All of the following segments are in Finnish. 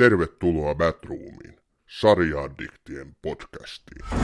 Tervetuloa Batroomiin, sarjaaddiktien podcastiin.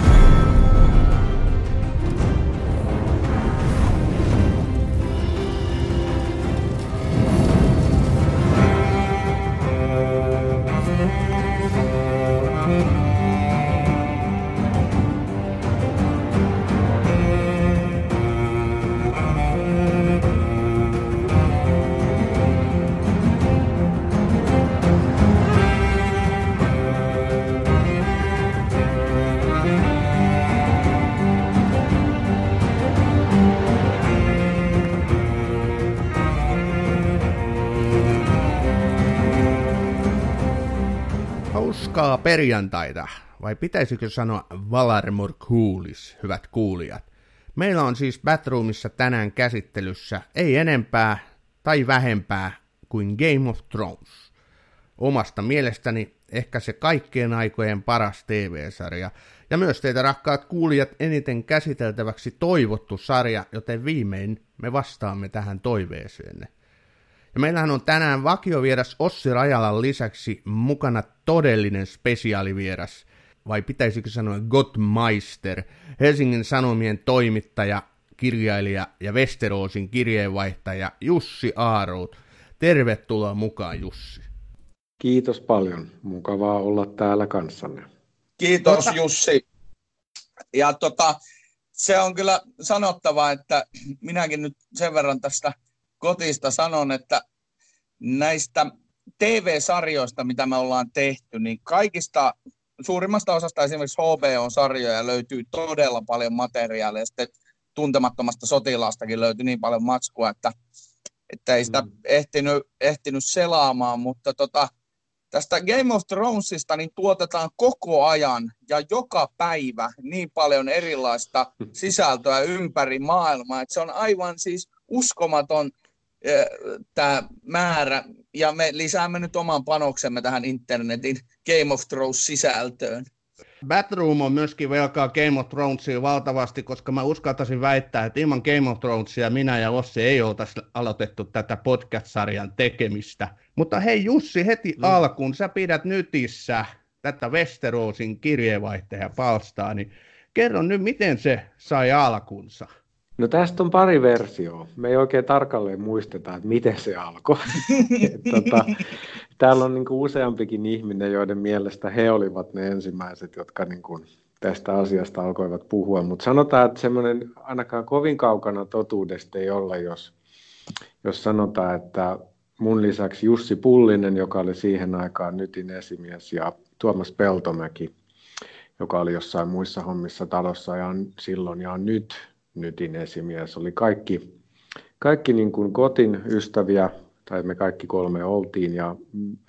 Hauskaa perjantaita, vai pitäisikö sanoa Valarmor Coolis, hyvät kuulijat. Meillä on siis Batroomissa tänään käsittelyssä ei enempää tai vähempää kuin Game of Thrones. Omasta mielestäni ehkä se kaikkien aikojen paras TV-sarja, ja myös teitä rakkaat kuulijat eniten käsiteltäväksi toivottu sarja, joten viimein me vastaamme tähän toiveeseenne. Ja meillähän on tänään vakiovieras Ossi Rajalan lisäksi mukana todellinen spesiaalivieras, vai pitäisikö sanoa Gottmeister, Helsingin Sanomien toimittaja, kirjailija ja Westeroosin kirjeenvaihtaja Jussi Aarout. Tervetuloa mukaan Jussi. Kiitos paljon. Mukavaa olla täällä kanssanne. Kiitos tota... Jussi. Ja tota, se on kyllä sanottava, että minäkin nyt sen verran tästä kotista sanon, että näistä TV-sarjoista, mitä me ollaan tehty, niin kaikista suurimmasta osasta esimerkiksi HBO-sarjoja löytyy todella paljon materiaalia. Sitten tuntemattomasta sotilaastakin löytyy niin paljon matskua, että, että ei sitä mm. ehtinyt, ehtinyt selaamaan, mutta tota, tästä Game of Thronesista niin tuotetaan koko ajan ja joka päivä niin paljon erilaista sisältöä ympäri maailmaa, että se on aivan siis uskomaton tämä määrä, ja me lisäämme nyt oman panoksemme tähän internetin Game of Thrones-sisältöön. Batroom on myöskin velkaa Game of Thronesia valtavasti, koska mä uskaltaisin väittää, että ilman Game of Thronesia minä ja Ossi ei oltaisi aloitettu tätä podcast-sarjan tekemistä. Mutta hei Jussi, heti mm. alkuun, sä pidät nytissä tätä Westerosin kirjeenvaihtaja palstaa, niin kerro nyt, miten se sai alkunsa. No tästä on pari versioa. Me ei oikein tarkalleen muisteta, että miten se alkoi. tota, täällä on niin kuin useampikin ihminen, joiden mielestä he olivat ne ensimmäiset, jotka niin kuin tästä asiasta alkoivat puhua. Mutta sanotaan, että semmoinen ainakaan kovin kaukana totuudesta ei olla, jos, jos sanotaan, että mun lisäksi Jussi Pullinen, joka oli siihen aikaan nytin esimies, ja Tuomas Peltomäki, joka oli jossain muissa hommissa talossa ja silloin ja nyt Nytin esimies. Oli kaikki, kaikki niin kuin kotin ystäviä, tai me kaikki kolme oltiin, ja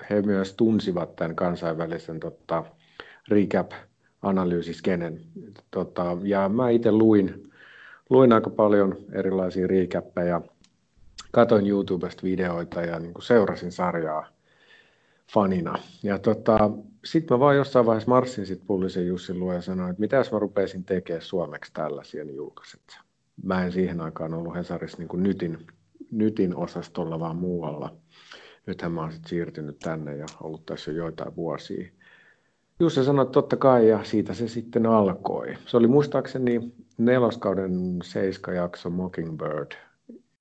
he myös tunsivat tämän kansainvälisen tota, recap-analyysiskenen. Tota, ja mä itse luin, luin aika paljon erilaisia recappejä, katoin YouTubesta videoita ja niin kuin seurasin sarjaa fanina. Ja tota, sitten mä vaan jossain vaiheessa marssin sit Pullisen Jussin luo ja sanoin, että mitä jos mä rupeisin tekemään suomeksi tällaisia, niin julkaiset Mä en siihen aikaan ollut Hesarissa niin nytin, nytin osastolla, vaan muualla. Nythän mä oon sit siirtynyt tänne ja ollut tässä jo joitain vuosia. Jussi sanoi, että totta kai, ja siitä se sitten alkoi. Se oli muistaakseni neloskauden seiska jakso Mockingbird,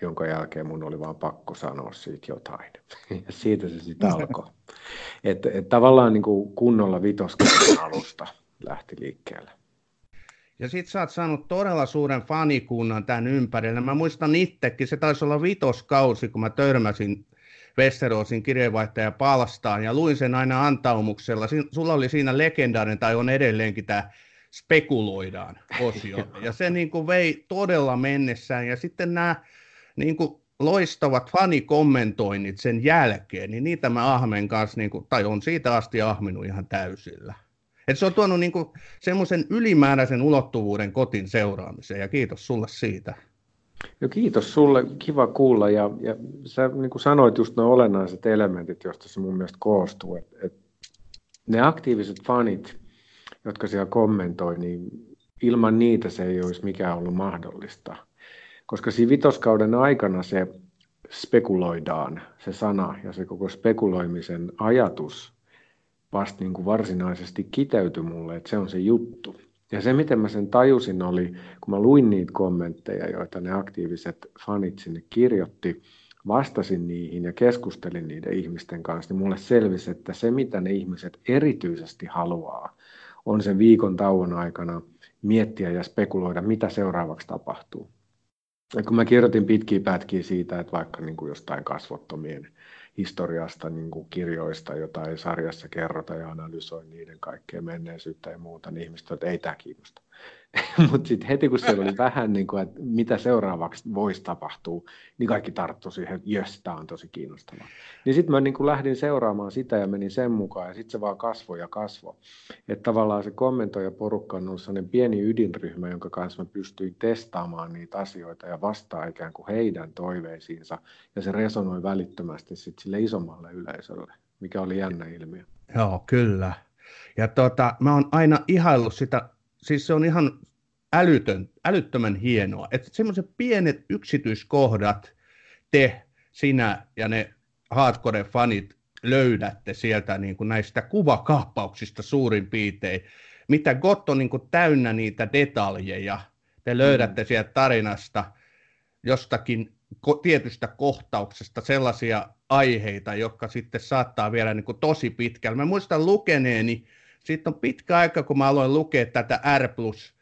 jonka jälkeen mun oli vaan pakko sanoa siitä jotain. Ja siitä se sitten alkoi. Että et tavallaan niin kuin kunnolla vitoskauden alusta lähti liikkeelle. Ja sit sä oot saanut todella suuren fanikunnan tämän ympärille. Mä muistan itsekin, se taisi olla vitoskausi, kun mä törmäsin Westerosin kirjeenvaihtaja Palstaan ja luin sen aina antaumuksella. Sulla oli siinä legendaarinen, tai on edelleenkin tämä spekuloidaan osio. Ja se niin kuin vei todella mennessään. Ja sitten nämä niin kuin loistavat fanikommentoinnit sen jälkeen, niin niitä mä Ahmen kanssa, niin kuin, tai on siitä asti ahminut ihan täysillä. Et se on tuonut niin semmoisen ylimääräisen ulottuvuuden kotin seuraamiseen, ja kiitos sulle siitä. No kiitos sulle, kiva kuulla, ja, ja sä niin kuin sanoit just ne olennaiset elementit, joista se mun mielestä koostuu, että et ne aktiiviset fanit, jotka siellä kommentoi, niin ilman niitä se ei olisi mikään ollut mahdollista. Koska siinä vitoskauden aikana se spekuloidaan, se sana ja se koko spekuloimisen ajatus vasta niin kuin varsinaisesti kiteytyi mulle, että se on se juttu. Ja se, miten mä sen tajusin, oli, kun mä luin niitä kommentteja, joita ne aktiiviset fanit sinne kirjoitti, vastasin niihin ja keskustelin niiden ihmisten kanssa, niin mulle selvisi, että se, mitä ne ihmiset erityisesti haluaa, on sen viikon tauon aikana miettiä ja spekuloida, mitä seuraavaksi tapahtuu. Ja kun mä kirjoitin pitkiä pätkiä siitä, että vaikka niin kuin jostain kasvottomien historiasta, niin kuin kirjoista, jota ei sarjassa kerrota ja analysoi niiden kaikkea menneisyyttä ja muuta, niin ihmiset että ei tämä kiinnosta. Mutta sitten heti kun siellä oli vähän, niin kuin, että mitä seuraavaksi voisi tapahtua, niin kaikki tarttu siihen, että tämä on tosi kiinnostavaa. Niin sitten mä niin kuin lähdin seuraamaan sitä ja menin sen mukaan, ja sitten se vaan kasvoi ja kasvoi. Että tavallaan se kommentoija porukka on ollut sellainen pieni ydinryhmä, jonka kanssa mä pystyin testaamaan niitä asioita ja vastaa ikään kuin heidän toiveisiinsa, ja se resonoi välittömästi sitten sille isommalle yleisölle, mikä oli jännä ilmiö. Joo, kyllä. Ja tota, mä oon aina ihaillut sitä siis se on ihan älytön, älyttömän hienoa, että semmoiset pienet yksityiskohdat te, sinä ja ne hardcore-fanit löydätte sieltä niin kuin näistä kuvakaappauksista suurin piirtein, mitä Gott on niin kuin täynnä niitä detaljeja. Te löydätte mm. sieltä tarinasta jostakin ko- tietystä kohtauksesta sellaisia aiheita, jotka sitten saattaa vielä niin kuin tosi pitkällä. Mä muistan lukeneeni sitten on pitkä aika, kun mä aloin lukea tätä R plus,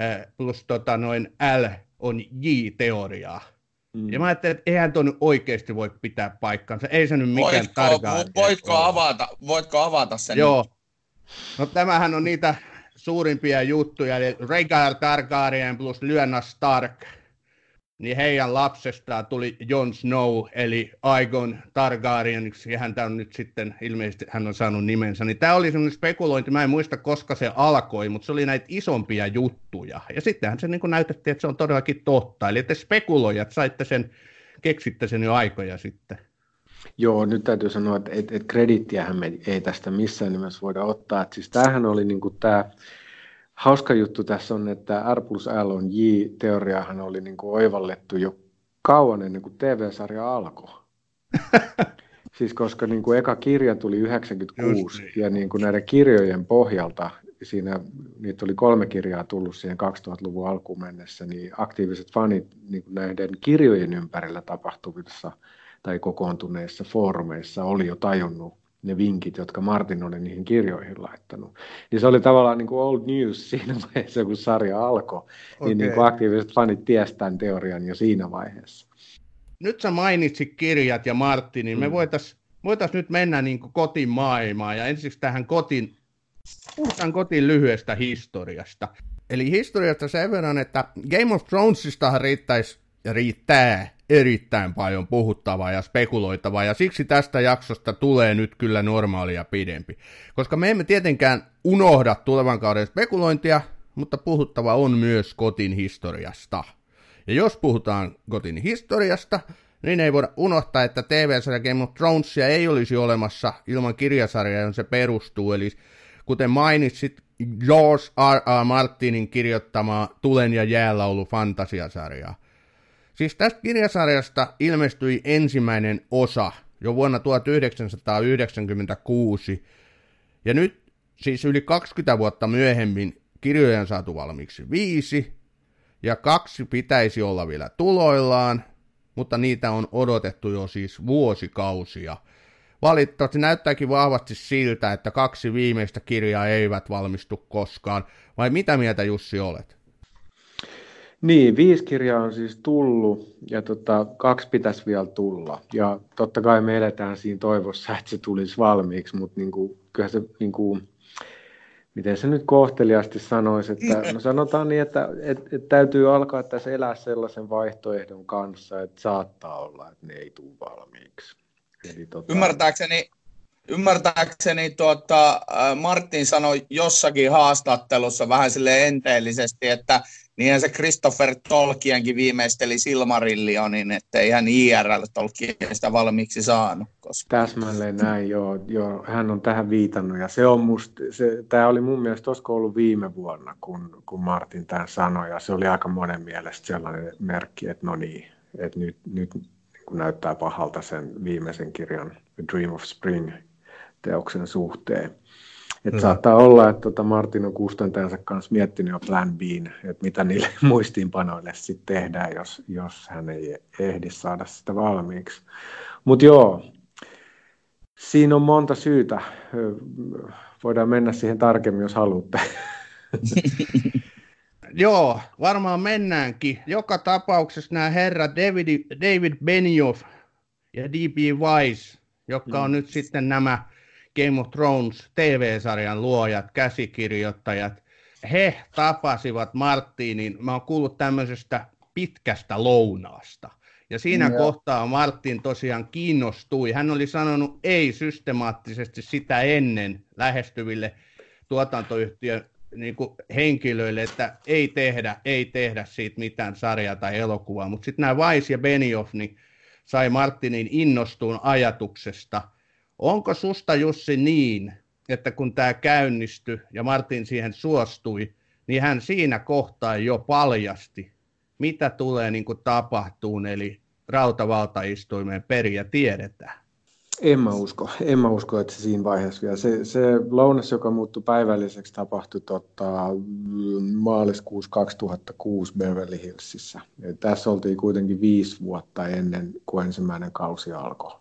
äh, plus tota noin L on J-teoriaa. Mm. Ja mä ajattelin, että eihän tuo nyt oikeasti voi pitää paikkansa. Ei se nyt mikään tarkkaan. Voitko avata, voitko avata sen? Joo. Nyt? No tämähän on niitä suurimpia juttuja, eli Rhaegar Targaryen plus Lyanna Stark – niin heidän lapsestaan tuli Jon Snow, eli Aegon Targaryen, ja häntä on nyt sitten, ilmeisesti hän on saanut nimensä, niin tämä oli semmoinen spekulointi, mä en muista koska se alkoi, mutta se oli näitä isompia juttuja, ja sittenhän se niin näytettiin, että se on todellakin totta, eli te spekuloijat saitte sen, keksitte sen jo aikoja sitten. Joo, nyt täytyy sanoa, että, että, että kredittiähän me ei tästä missään nimessä voida ottaa, että siis tämähän oli niin kuin tämä, hauska juttu tässä on, että R plus L on J-teoriahan oli niin kuin oivallettu jo kauan ennen kuin TV-sarja alkoi. siis koska niin kuin eka kirja tuli 96 niin. ja niin kuin näiden kirjojen pohjalta, siinä niitä oli kolme kirjaa tullut siihen 2000-luvun alkuun mennessä, niin aktiiviset fanit niin kuin näiden kirjojen ympärillä tapahtuvissa tai kokoontuneissa foorumeissa oli jo tajunnut ne vinkit, jotka Martin oli niihin kirjoihin laittanut. Niin se oli tavallaan niin kuin old news siinä vaiheessa, kun sarja alkoi. Okay. Niin, niin kuin aktiiviset fanit tiesivät tämän teorian jo siinä vaiheessa. Nyt sä mainitsit kirjat ja Martin, niin mm. me voitaisiin voitais nyt mennä niin kuin kotiin maailmaan ja ensiksi tähän kotiin, puhutaan kotiin lyhyestä historiasta. Eli historiasta sen verran, että Game of Thronesistahan riittäisi ja riittää erittäin paljon puhuttavaa ja spekuloitavaa, ja siksi tästä jaksosta tulee nyt kyllä normaalia pidempi. Koska me emme tietenkään unohda tulevan kauden spekulointia, mutta puhuttava on myös kotin historiasta. Ja jos puhutaan kotin historiasta, niin ei voida unohtaa, että TV-sarja Game of Thronesia ei olisi olemassa ilman kirjasarjaa, johon se perustuu. Eli kuten mainitsit, George R. R. Martinin kirjoittamaa Tulen ja jäälaulu fantasiasarjaa. Siis tästä kirjasarjasta ilmestyi ensimmäinen osa jo vuonna 1996, ja nyt siis yli 20 vuotta myöhemmin kirjoja on saatu valmiiksi viisi, ja kaksi pitäisi olla vielä tuloillaan, mutta niitä on odotettu jo siis vuosikausia. Valitettavasti näyttääkin vahvasti siltä, että kaksi viimeistä kirjaa eivät valmistu koskaan. Vai mitä mieltä Jussi olet? Niin, viisi kirjaa on siis tullut ja tota, kaksi pitäisi vielä tulla. Ja totta kai me eletään siinä toivossa, että se tulisi valmiiksi, mutta niinku, kyllä se, niinku, miten se nyt kohteliasti sanoisi, että no sanotaan niin, että et, et täytyy alkaa tässä elää sellaisen vaihtoehdon kanssa, että saattaa olla, että ne ei tule valmiiksi. Eli, tota... Ymmärtääkseni Ymmärtääkseni tuota, Martin sanoi jossakin haastattelussa vähän sille enteellisesti, että Niinhän se Christopher Tolkienkin viimeisteli Silmarillionin, että ei hän IRL Tolkien sitä valmiiksi saanut. Koska... Täsmälleen näin, joo, joo. Hän on tähän viitannut. Ja se on must, se, tämä oli mun mielestä, olisiko ollut viime vuonna, kun, kun Martin tämän sanoi. Ja se oli aika monen mielestä sellainen merkki, että no niin, että nyt, nyt kun näyttää pahalta sen viimeisen kirjan Dream of Spring teoksen suhteen. Et mm. Saattaa olla, että tota Martin on kustantajansa kanssa miettinyt jo plan B, että mitä niille muistiinpanoille sitten tehdään, jos, jos hän ei ehdi saada sitä valmiiksi. Mutta joo, siinä on monta syytä. Voidaan mennä siihen tarkemmin, jos haluatte. Joo, varmaan mennäänkin. Joka tapauksessa nämä herrat David, David Benioff ja D.B. Weiss, jotka on mm. nyt sitten nämä Game of Thrones TV-sarjan luojat, käsikirjoittajat, he tapasivat Martinin, mä oon kuullut tämmöisestä pitkästä lounaasta. Ja siinä mm, kohtaa Martin tosiaan kiinnostui. Hän oli sanonut ei systemaattisesti sitä ennen lähestyville tuotantoyhtiön niin kuin henkilöille, että ei tehdä, ei tehdä siitä mitään sarjaa tai elokuvaa. Mutta sitten nämä Weiss ja Benioff niin sai Martinin innostuun ajatuksesta. Onko susta Jussi niin, että kun tämä käynnistyi ja Martin siihen suostui, niin hän siinä kohtaa jo paljasti, mitä tulee niin tapahtuun, eli rautavaltaistuimeen periä tiedetään. En mä usko. En mä usko, että se siinä vaiheessa vielä. Se, se lounas, joka muuttui päivälliseksi, tapahtui tota, maaliskuussa 2006 Beverly Hillsissä. Ja tässä oltiin kuitenkin viisi vuotta ennen kuin ensimmäinen kausi alkoi.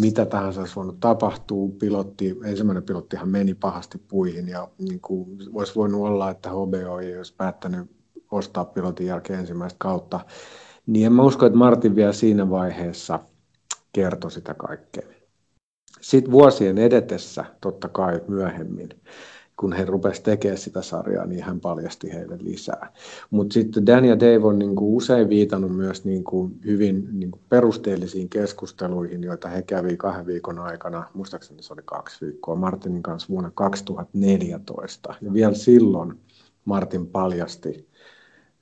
Mitä tahansa olisi voinut tapahtua. Pilotti, ensimmäinen pilottihan meni pahasti puihin ja niin kuin, olisi voinut olla, että HBO ei olisi päättänyt ostaa pilotin jälkeen ensimmäistä kautta. Niin en mä usko, että Martin vielä siinä vaiheessa kertoi sitä kaikkea. Sitten vuosien edetessä, totta kai myöhemmin, kun he rupesivat tekemään sitä sarjaa, niin hän paljasti heille lisää. Mutta sitten Dan ja Dave on niinku usein viitannut myös niinku hyvin niinku perusteellisiin keskusteluihin, joita he kävi kahden viikon aikana, muistaakseni se oli kaksi viikkoa, Martinin kanssa vuonna 2014. Ja vielä silloin Martin paljasti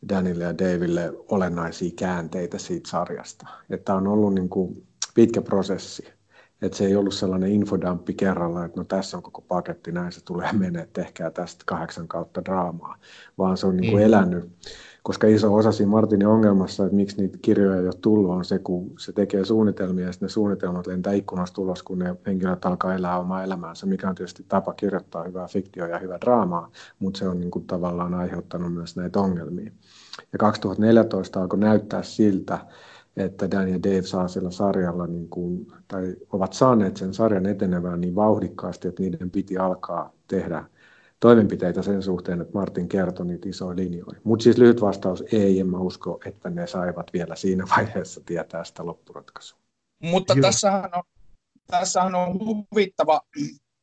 Danille ja Daville olennaisia käänteitä siitä sarjasta. Että on ollut niinku pitkä prosessi että se ei ollut sellainen infodamppi kerralla, että no tässä on koko paketti, näin se tulee menee, tehkää tästä kahdeksan kautta draamaa, vaan se on niin kuin mm. elänyt. Koska iso osa siinä Martinin ongelmassa, että miksi niitä kirjoja ei ole tullut, on se, kun se tekee suunnitelmia ja sitten ne suunnitelmat lentää ikkunasta ulos, kun ne henkilöt alkaa elää omaa elämäänsä, mikä on tietysti tapa kirjoittaa hyvää fiktioa ja hyvää draamaa, mutta se on niin kuin tavallaan aiheuttanut myös näitä ongelmia. Ja 2014 alkoi näyttää siltä, että Dan ja Dave saa sillä sarjalla, niin kuin, tai ovat saaneet sen sarjan etenevään niin vauhdikkaasti, että niiden piti alkaa tehdä toimenpiteitä sen suhteen, että Martin kertoi niitä isoja linjoja. Mutta siis lyhyt vastaus, ei, en mä usko, että ne saivat vielä siinä vaiheessa tietää sitä loppuratkaisua. Mutta tässähän on, tässähän on huvittava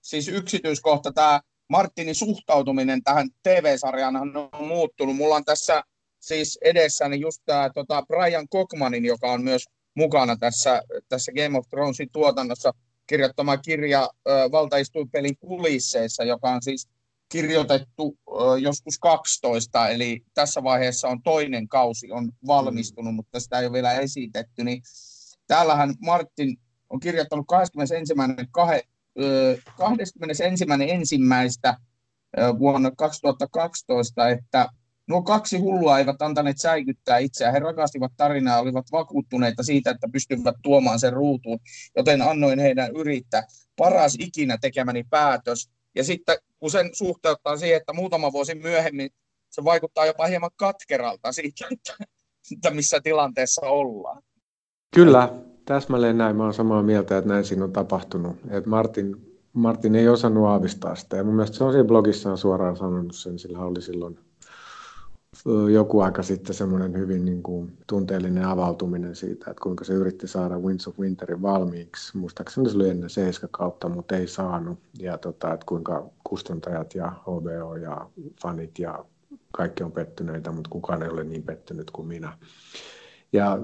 siis yksityiskohta, tämä Martinin suhtautuminen tähän TV-sarjaan on muuttunut. Mulla on tässä siis edessäni just tämä tota Brian Cockmanin, joka on myös mukana tässä, tässä Game of Thronesin tuotannossa kirjoittama kirja äh, valtaistuinpelin kulisseissa, joka on siis kirjoitettu äh, joskus 12, eli tässä vaiheessa on toinen kausi on valmistunut, mm. mutta sitä ei ole vielä esitetty, niin täällähän Martin on kirjoittanut 21. 21. ensimmäistä vuonna 2012, että Nuo kaksi hullua eivät antaneet säikyttää itseään. He rakastivat tarinaa ja olivat vakuuttuneita siitä, että pystyvät tuomaan sen ruutuun, joten annoin heidän yrittää. Paras ikinä tekemäni päätös. Ja sitten kun sen suhteuttaa siihen, että muutama vuosi myöhemmin se vaikuttaa jopa hieman katkeralta siitä, että missä tilanteessa ollaan. Kyllä, täsmälleen näin. Mä olen samaa mieltä, että näin siinä on tapahtunut. Et Martin, Martin ei osannut aavistaa sitä. Ja mun mielestä se on siinä blogissaan suoraan sanonut sen, sillä oli silloin – joku aika sitten semmoinen hyvin niin kuin tunteellinen avautuminen siitä, että kuinka se yritti saada Winds of Winterin valmiiksi. Muistaakseni se oli ennen seiska kautta, mutta ei saanut. Ja tota, että kuinka kustantajat ja HBO ja fanit ja kaikki on pettyneitä, mutta kukaan ei ole niin pettynyt kuin minä. Ja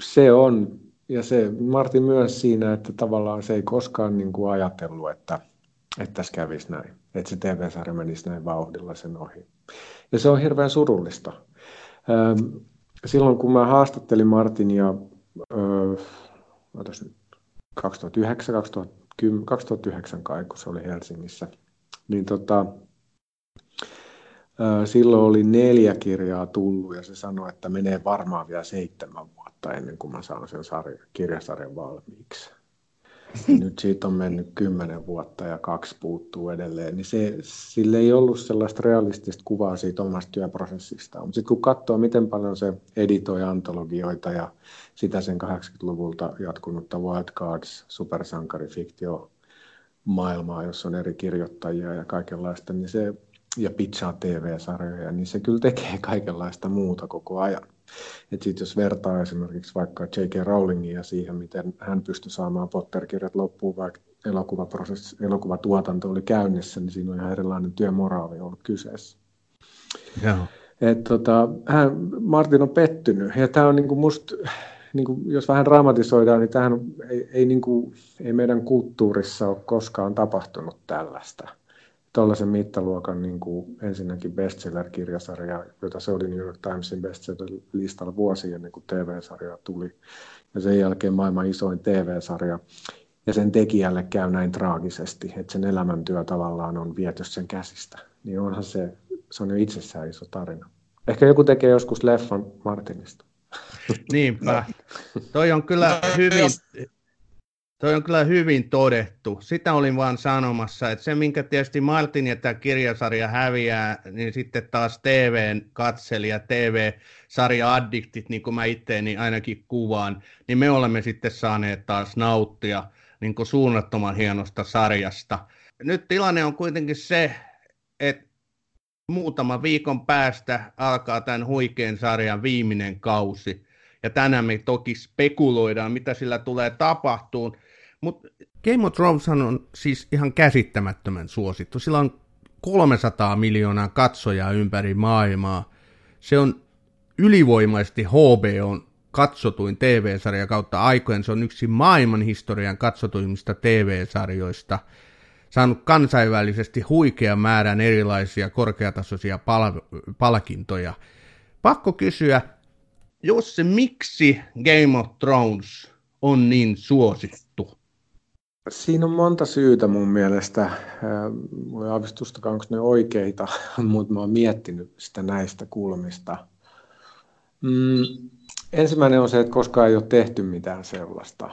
se on, ja se Martin myös siinä, että tavallaan se ei koskaan niin kuin ajatellut, että, että tässä kävisi näin, että se TV-sarja menisi näin vauhdilla sen ohi. Ja se on hirveän surullista. Silloin kun mä haastattelin Martinia 2009, 2010, 2009 kai, kun se oli Helsingissä, niin tota, silloin oli neljä kirjaa tullut ja se sanoi, että menee varmaan vielä seitsemän vuotta ennen kuin mä saan sen sarja, kirjasarjan valmiiksi. Nyt siitä on mennyt kymmenen vuotta ja kaksi puuttuu edelleen, niin se, sille ei ollut sellaista realistista kuvaa siitä omasta työprosessista. Mutta sitten kun katsoo, miten paljon se editoi antologioita ja sitä sen 80-luvulta jatkunutta Wild Cards, supersankarifiktio maailmaa, jossa on eri kirjoittajia ja kaikenlaista, niin se, ja pitchaa TV-sarjoja, niin se kyllä tekee kaikenlaista muuta koko ajan. Et sit jos vertaa esimerkiksi vaikka J.K. Rowlingia siihen, miten hän pystyi saamaan Potter-kirjat loppuun, vaikka elokuvaprosessi, elokuvatuotanto oli käynnissä, niin siinä on ihan erilainen työmoraali ollut kyseessä. Joo. Et tota, hän, Martin on pettynyt, ja tämä on niinku musta, niinku, jos vähän dramatisoidaan, niin tämähän ei, ei, niinku, ei meidän kulttuurissa ole koskaan tapahtunut tällaista tuollaisen mittaluokan niin kuin ensinnäkin bestseller-kirjasarja, jota se oli New York Timesin bestseller-listalla vuosi ennen kuin TV-sarja tuli. Ja sen jälkeen maailman isoin TV-sarja. Ja sen tekijälle käy näin traagisesti, että sen elämäntyö tavallaan on viety sen käsistä. Niin onhan se, se on jo itsessään iso tarina. Ehkä joku tekee joskus leffan Martinista. Niinpä. Toi on kyllä hyvin, Toi on kyllä hyvin todettu. Sitä olin vaan sanomassa, että se minkä tietysti Martin ja tämä kirjasarja häviää, niin sitten taas TVn katselija, TV-sarja-addiktit, niin kuin mä itteeni ainakin kuvaan, niin me olemme sitten saaneet taas nauttia niin kuin suunnattoman hienosta sarjasta. Nyt tilanne on kuitenkin se, että muutama viikon päästä alkaa tämän huikean sarjan viimeinen kausi. Ja tänään me toki spekuloidaan, mitä sillä tulee tapahtuun. Mutta Game of Thrones on siis ihan käsittämättömän suosittu. Sillä on 300 miljoonaa katsojaa ympäri maailmaa. Se on ylivoimaisesti HBOn katsotuin TV-sarja kautta aikojen. Se on yksi maailman historian katsotuimmista TV-sarjoista. Saanut kansainvälisesti huikean määrän erilaisia korkeatasoisia pal- palkintoja. Pakko kysyä, Jussi, miksi Game of Thrones on niin suosittu? Siinä on monta syytä mun mielestä. Mulla ei onko ne oikeita, mutta mä oon miettinyt sitä näistä kulmista. Mm, ensimmäinen on se, että koskaan ei ole tehty mitään sellaista.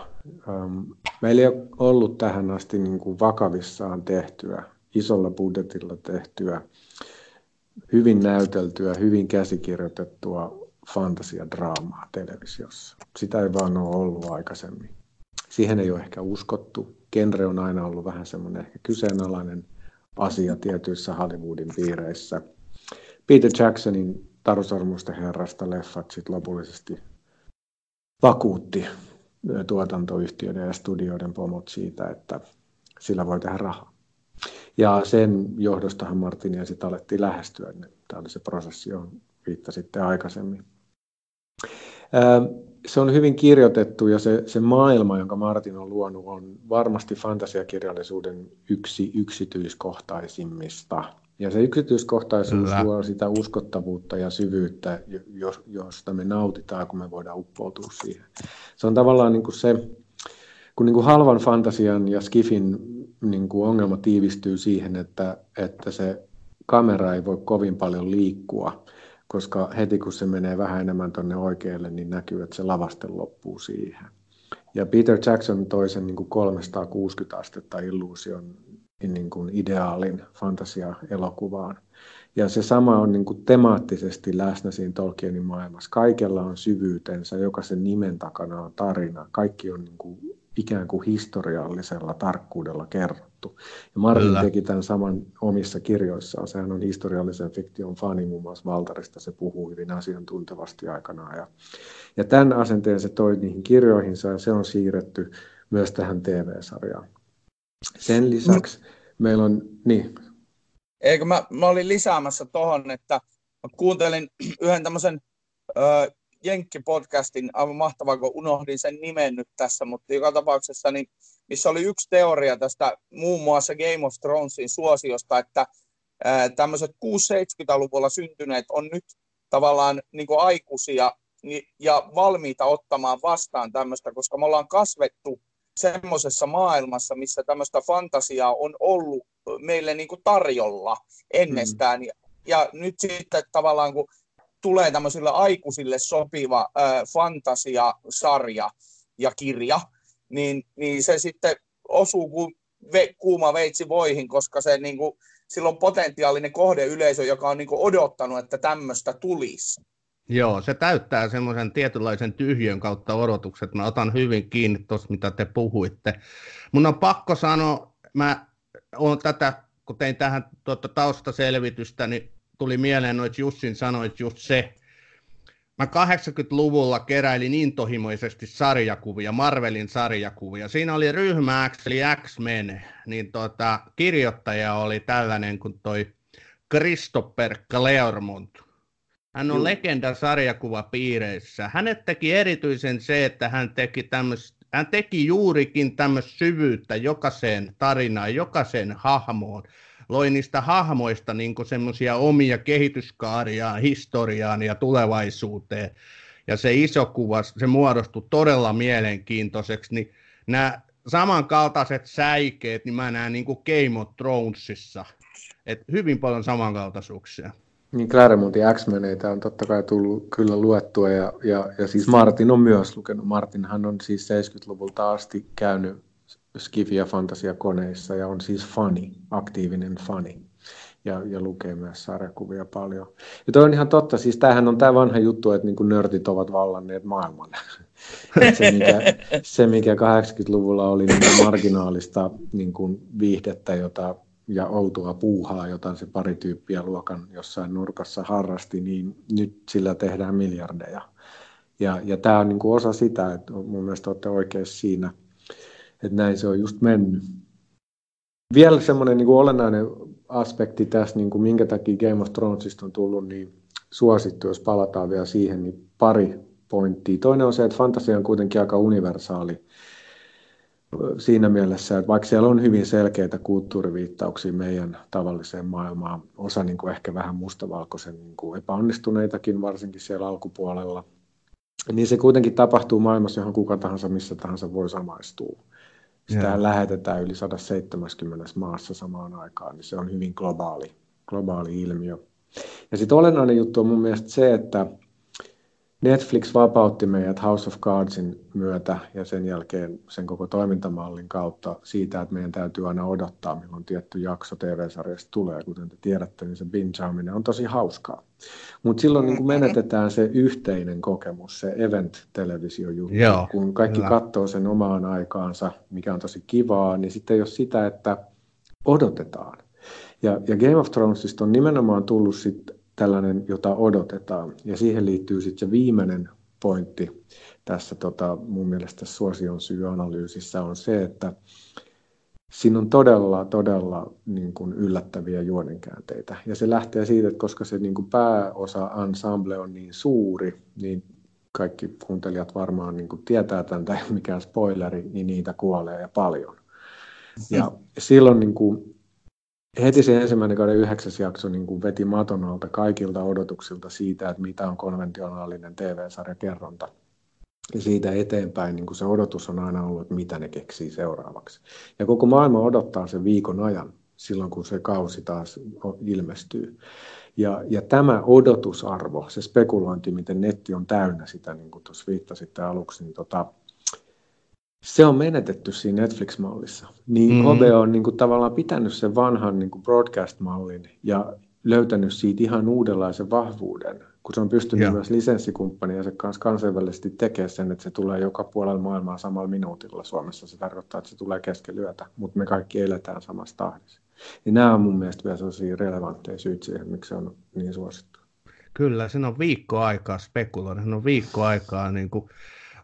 Meillä ei ole ollut tähän asti niin kuin vakavissaan tehtyä, isolla budjetilla tehtyä, hyvin näyteltyä, hyvin käsikirjoitettua fantasiadraamaa televisiossa. Sitä ei vaan ole ollut aikaisemmin. Siihen ei ole ehkä uskottu genre on aina ollut vähän semmoinen ehkä kyseenalainen asia tietyissä Hollywoodin piireissä. Peter Jacksonin Tarusormusten herrasta leffat sitten lopullisesti vakuutti tuotantoyhtiöiden ja studioiden pomot siitä, että sillä voi tehdä rahaa. Ja sen johdostahan Martinia sitten alettiin lähestyä. Tämä oli se prosessi, johon viittasitte aikaisemmin se on hyvin kirjoitettu ja se, se maailma, jonka Martin on luonut, on varmasti fantasiakirjallisuuden yksi yksityiskohtaisimmista. Ja se yksityiskohtaisuus Kyllä. luo sitä uskottavuutta ja syvyyttä, josta me nautitaan, kun me voidaan uppoutua siihen. Se on tavallaan niin kuin se, kun niin kuin halvan fantasian ja skifin niin kuin ongelma tiivistyy siihen, että, että se kamera ei voi kovin paljon liikkua, koska heti kun se menee vähän enemmän tuonne oikealle, niin näkyy, että se lavaste loppuu siihen. Ja Peter Jackson toi sen niin kuin 360 astetta illuusion niin kuin ideaalin fantasia-elokuvaan. Ja se sama on niin kuin temaattisesti läsnä siinä Tolkienin maailmassa. Kaikella on syvyytensä, jokaisen nimen takana on tarina. Kaikki on niin kuin ikään kuin historiallisella tarkkuudella kerrottu. Ja Martin Kyllä. teki tämän saman omissa kirjoissaan. Sehän on historiallisen fiktion fani, muun muassa Valtarista se puhuu hyvin asiantuntevasti aikanaan. Ja, ja tämän asenteen se toi niihin kirjoihinsa ja se on siirretty myös tähän TV-sarjaan. Sen lisäksi no. meillä on, niin. Eikö mä, mä olin lisäämässä tuohon, että mä kuuntelin yhden tämmöisen Jenkki-podcastin, aivan mahtavaa, kun unohdin sen nimen nyt tässä, mutta joka tapauksessa, niin, missä oli yksi teoria tästä muun muassa Game of Thronesin suosiosta, että ää, tämmöiset 6-70-luvulla syntyneet on nyt tavallaan niin kuin aikuisia ja valmiita ottamaan vastaan tämmöistä, koska me ollaan kasvettu semmoisessa maailmassa, missä tämmöistä fantasiaa on ollut meille niin kuin tarjolla ennestään. Mm. Ja, ja nyt sitten tavallaan, kun tulee tämmöisille aikuisille sopiva äh, fantasiasarja ja kirja, niin, niin se sitten osuu kuin ve, kuuma veitsi voihin, koska se niin kuin, sillä on potentiaalinen kohdeyleisö, joka on niin kuin odottanut, että tämmöistä tulisi. Joo, se täyttää semmoisen tietynlaisen tyhjön kautta odotukset. Mä otan hyvin kiinni tuossa, mitä te puhuitte. Mun on pakko sanoa, mä oon tätä, kun tein tähän tuota taustaselvitystä, niin tuli mieleen noit Jussin sanoit just se, mä 80-luvulla keräilin intohimoisesti sarjakuvia, Marvelin sarjakuvia. Siinä oli ryhmä X, eli X-Men, niin tota, kirjoittaja oli tällainen kuin toi Christopher Claremont. Hän on Juh. legenda sarjakuvapiireissä. Hänet teki erityisen se, että hän teki tämmöistä hän teki juurikin tämmöistä syvyyttä jokaiseen tarinaan, jokaiseen hahmoon loi niistä hahmoista niin semmoisia omia kehityskaariaan, historiaan ja tulevaisuuteen. Ja se iso kuva, se muodostui todella mielenkiintoiseksi, niin nämä samankaltaiset säikeet, niin mä näen niin kuin Game of Thronesissa. Et hyvin paljon samankaltaisuuksia. Niin Claremontin X-Meneitä on totta kai tullut kyllä luettua ja, ja, ja siis Martin on myös lukenut. Martinhan on siis 70-luvulta asti käynyt skifi- ja fantasiakoneissa ja on siis fani, aktiivinen fani. Ja, ja lukee myös sarjakuvia paljon. Ja toi on ihan totta, siis tämähän on tämä vanha juttu, että niin nörtit ovat vallanneet maailman. se, mikä, se, mikä 80-luvulla oli niin marginaalista niin kuin viihdettä jota, ja outoa puuhaa, jota se pari tyyppiä luokan jossain nurkassa harrasti, niin nyt sillä tehdään miljardeja. Ja, ja tämä on niin kuin osa sitä, että mun mielestä olette oikeassa siinä – että näin se on just mennyt. Vielä semmoinen niin kuin olennainen aspekti tässä, niin kuin minkä takia Game of Thronesista on tullut niin suosittu, jos palataan vielä siihen, niin pari pointtia. Toinen on se, että fantasia on kuitenkin aika universaali siinä mielessä, että vaikka siellä on hyvin selkeitä kulttuuriviittauksia meidän tavalliseen maailmaan, osa niin kuin ehkä vähän mustavalkoisen niin kuin epäonnistuneitakin, varsinkin siellä alkupuolella, niin se kuitenkin tapahtuu maailmassa, johon kuka tahansa missä tahansa voi samaistua. Sitä yeah. lähetetään yli 170 maassa samaan aikaan, niin se on hyvin globaali, globaali ilmiö. Ja sitten olennainen juttu on mun mielestä se, että Netflix vapautti meidät House of Cardsin myötä ja sen jälkeen sen koko toimintamallin kautta siitä, että meidän täytyy aina odottaa, milloin tietty jakso TV-sarjasta tulee. Kuten te tiedätte, niin se bingeaaminen on tosi hauskaa. Mutta silloin niin kun menetetään se yhteinen kokemus, se event-televisiojuttu, Joo, kun kaikki kyllä. katsoo sen omaan aikaansa, mikä on tosi kivaa, niin sitten ei ole sitä, että odotetaan. Ja, ja Game of Thronesista on nimenomaan tullut sit tällainen, jota odotetaan. Ja siihen liittyy sitten se viimeinen pointti tässä tota, mun mielestä suosion syyanalyysissä on se, että siinä on todella, todella niin kuin yllättäviä juonenkäänteitä. Ja se lähtee siitä, että koska se niin kuin pääosa ensemble on niin suuri, niin kaikki kuuntelijat varmaan niin kuin tietää tämän, tai mikään spoileri, niin niitä kuolee ja paljon. Ja silloin niin kuin, heti se ensimmäinen kauden yhdeksäs jakso niin kuin veti maton alta kaikilta odotuksilta siitä, että mitä on konventionaalinen TV-sarjakerronta. Ja siitä eteenpäin niin kuin se odotus on aina ollut, että mitä ne keksii seuraavaksi. Ja koko maailma odottaa sen viikon ajan silloin, kun se kausi taas ilmestyy. Ja, ja tämä odotusarvo, se spekulointi, miten netti on täynnä sitä, niin kuin tuossa viittasitte aluksi, niin tota, se on menetetty siinä Netflix-mallissa. Niin mm-hmm. HBO on niin kuin, tavallaan pitänyt sen vanhan niin kuin broadcast-mallin ja löytänyt siitä ihan uudenlaisen vahvuuden, kun se on pystynyt yeah. myös lisenssikumppaniensa kanssa kansainvälisesti tekemään sen, että se tulee joka puolella maailmaa samalla minuutilla. Suomessa se tarkoittaa, että se tulee kesken yötä, mutta me kaikki eletään samassa tahdissa. Ja nämä on mun mielestä vielä sellaisia relevantteja syyt siihen, miksi se on niin suosittu. Kyllä, sen on viikko aikaa spekuloida, sen on viikko aikaa niin kuin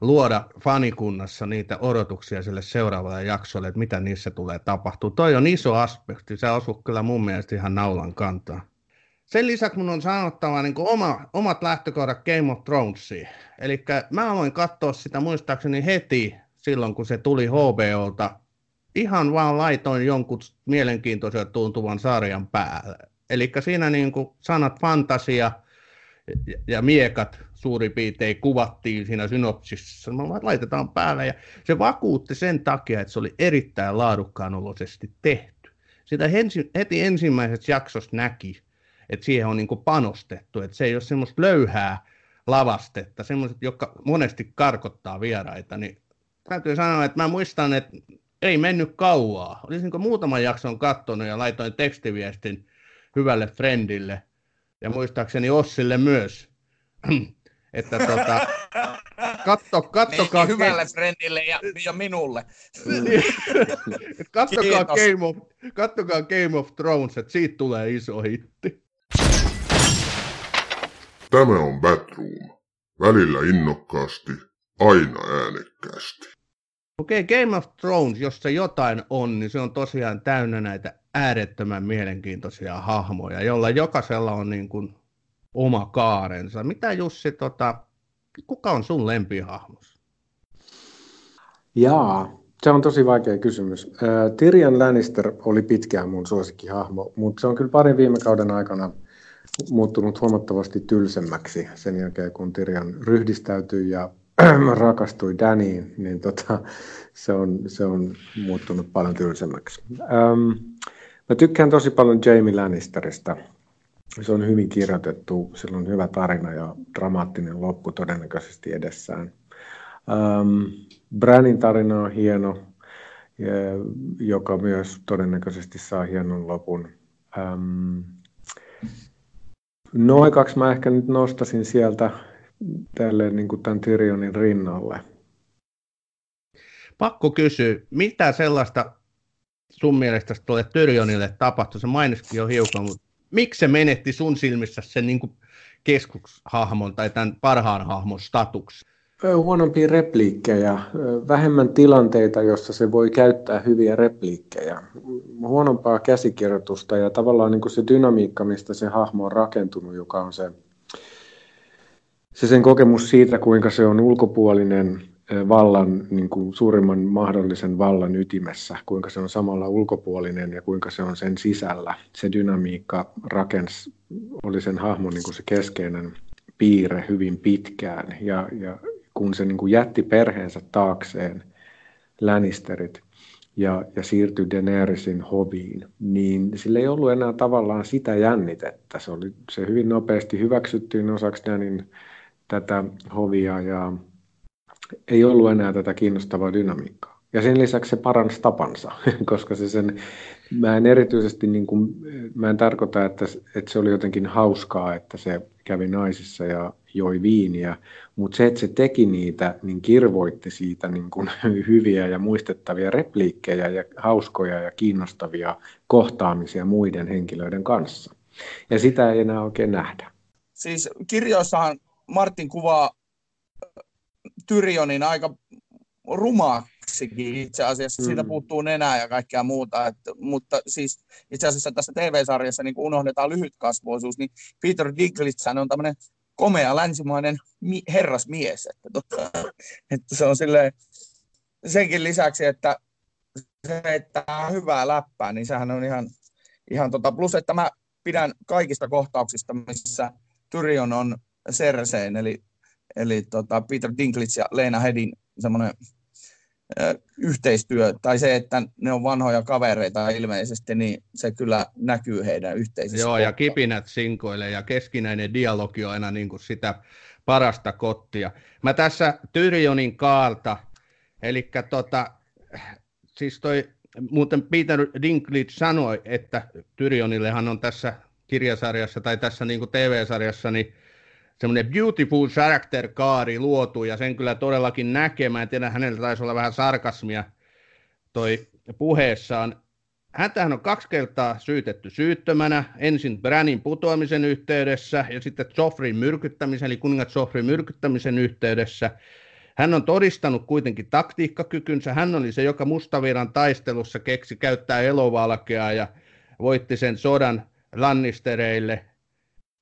luoda fanikunnassa niitä odotuksia sille seuraavalle jaksolle, että mitä niissä tulee tapahtua. Toi on iso aspekti, se osuu kyllä mun mielestä ihan naulan kantaa. Sen lisäksi mun on sanottava niin oma, omat lähtökohdat Game of Thronesiin. Eli mä aloin katsoa sitä muistaakseni heti silloin, kun se tuli HBOlta. Ihan vaan laitoin jonkun mielenkiintoisen tuntuvan sarjan päälle. Eli siinä niin kuin sanat fantasia ja miekat suurin piirtein kuvattiin siinä synopsissa. Mä laitetaan päälle ja se vakuutti sen takia, että se oli erittäin laadukkaan oloisesti tehty. Sitä heti ensimmäisessä jaksossa näki, että siihen on niin panostettu, että se ei ole semmoista löyhää lavastetta, semmoiset, jotka monesti karkottaa vieraita, niin täytyy sanoa, että mä muistan, että ei mennyt kauaa. Olisinko muutaman jakson kattonut ja laitoin tekstiviestin hyvälle friendille ja muistaakseni Ossille myös. Että tota, katso, kattokaa... Niin, hyvälle ke- friendille ja, ja minulle. kattokaa, Game of, kattokaa Game of Thrones, että siitä tulee iso hitti. Tämä on Batroom. Välillä innokkaasti, aina äänekkäästi. Okei, okay, Game of Thrones, jos se jotain on, niin se on tosiaan täynnä näitä äärettömän mielenkiintoisia hahmoja, jolla jokaisella on niin kuin oma kaarensa. Mitä Jussi, tota, kuka on sun lempihahmos? Jaa, se on tosi vaikea kysymys. Tyrion Lannister oli pitkään mun suosikkihahmo, mutta se on kyllä parin viime kauden aikana muuttunut huomattavasti tylsemmäksi sen jälkeen, kun Tyrion ryhdistäytyi ja rakastui Daniin, niin tota, se, on, se on muuttunut paljon tylsemmäksi. Ähm, mä tykkään tosi paljon Jamie Lannisterista. Se on hyvin kirjoitettu, sillä on hyvä tarina ja dramaattinen loppu todennäköisesti edessään. Ähm, Branin tarina on hieno, joka myös todennäköisesti saa hienon lopun. Ähm, noin kaksi mä ehkä nyt nostasin sieltä tälle niin kuin tämän Tyrionin rinnalle. Pakko kysyä, mitä sellaista sun mielestä tuolle Tyrionille tapahtui? Se mainitkin jo hiukan, mutta miksi se menetti sun silmissä sen niin kuin keskushahmon tai tämän parhaan hahmon statuksen? Huonompia repliikkejä, vähemmän tilanteita, jossa se voi käyttää hyviä repliikkejä, huonompaa käsikirjoitusta ja tavallaan niin kuin se dynamiikka, mistä se hahmo on rakentunut, joka on se se sen kokemus siitä, kuinka se on ulkopuolinen vallan, niin kuin suurimman mahdollisen vallan ytimessä, kuinka se on samalla ulkopuolinen ja kuinka se on sen sisällä. Se dynamiikka rakens, oli sen hahmon niin kuin se keskeinen piirre hyvin pitkään ja, ja kun se niin kuin jätti perheensä taakseen, Lannisterit, ja, ja siirtyi Daenerysin hoviin, niin sillä ei ollut enää tavallaan sitä jännitettä. Se, oli, se hyvin nopeasti hyväksyttiin osaksi Danin tätä hovia ja ei ollut enää tätä kiinnostavaa dynamiikkaa. Ja sen lisäksi se paransi tapansa, koska se sen, mä en erityisesti, niin kuin, mä en tarkoita, että, että se oli jotenkin hauskaa, että se kävi naisissa ja joi viiniä, mutta se, että se teki niitä, niin kirvoitti siitä niin kuin hyviä ja muistettavia repliikkejä ja hauskoja ja kiinnostavia kohtaamisia muiden henkilöiden kanssa. Ja sitä ei enää oikein nähdä. Siis kirjoissahan Martin kuvaa Tyrionin aika rumaaksikin itse asiassa. Mm. Siitä puuttuu nenää ja kaikkea muuta. Että, mutta siis itse asiassa tässä TV-sarjassa niin kun unohdetaan lyhytkasvoisuus, niin Peter Dinklage on tämmöinen komea länsimainen mi- herrasmies. Että, tota, että se on silleen, senkin lisäksi, että se että hyvää läppää, niin sehän on ihan, ihan tota, plus, että mä pidän kaikista kohtauksista, missä Tyrion on Cerseen, eli, eli tota Peter Dinklage ja Lena Hedin semmoinen yhteistyö, tai se, että ne on vanhoja kavereita ilmeisesti, niin se kyllä näkyy heidän yhteisessä Joo, ja kipinät sinkoille, ja keskinäinen dialogi on aina niin kuin sitä parasta kottia. Mä tässä Tyrionin kaalta, eli tota, siis toi, muuten Peter Dinklage sanoi, että Tyrionillehan on tässä kirjasarjassa tai tässä niin kuin TV-sarjassa, niin semmoinen beautiful character kaari luotu ja sen kyllä todellakin näkee. Mä en tiedä, hänellä taisi olla vähän sarkasmia toi puheessaan. Häntähän on kaksi kertaa syytetty syyttömänä, ensin Branin putoamisen yhteydessä ja sitten Joffrin myrkyttämisen, eli kuningat Joffrin myrkyttämisen yhteydessä. Hän on todistanut kuitenkin taktiikkakykynsä. Hän oli se, joka mustaviran taistelussa keksi käyttää elovalkea ja voitti sen sodan Lannistereille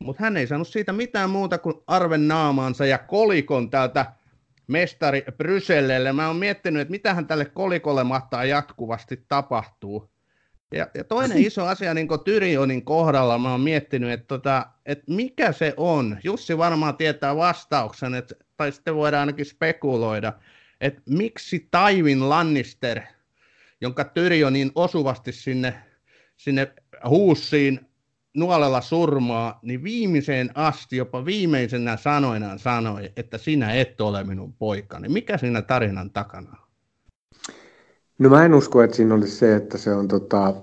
mutta hän ei saanut siitä mitään muuta kuin arven naamaansa ja kolikon täältä mestari Brysellelle. Mä oon miettinyt, että mitähän tälle kolikolle mahtaa jatkuvasti tapahtuu. Ja, ja toinen iso asia niin Tyrionin kohdalla, mä oon miettinyt, että, tota, että mikä se on. Jussi varmaan tietää vastauksen, että, tai sitten voidaan ainakin spekuloida, että miksi Tywin Lannister, jonka Tyrion niin osuvasti sinne, sinne huussiin nuolella surmaa, niin viimeiseen asti, jopa viimeisenä sanoinaan sanoi, että sinä et ole minun poikani. Mikä siinä tarinan takana on? No mä en usko, että siinä olisi se, että se on tota,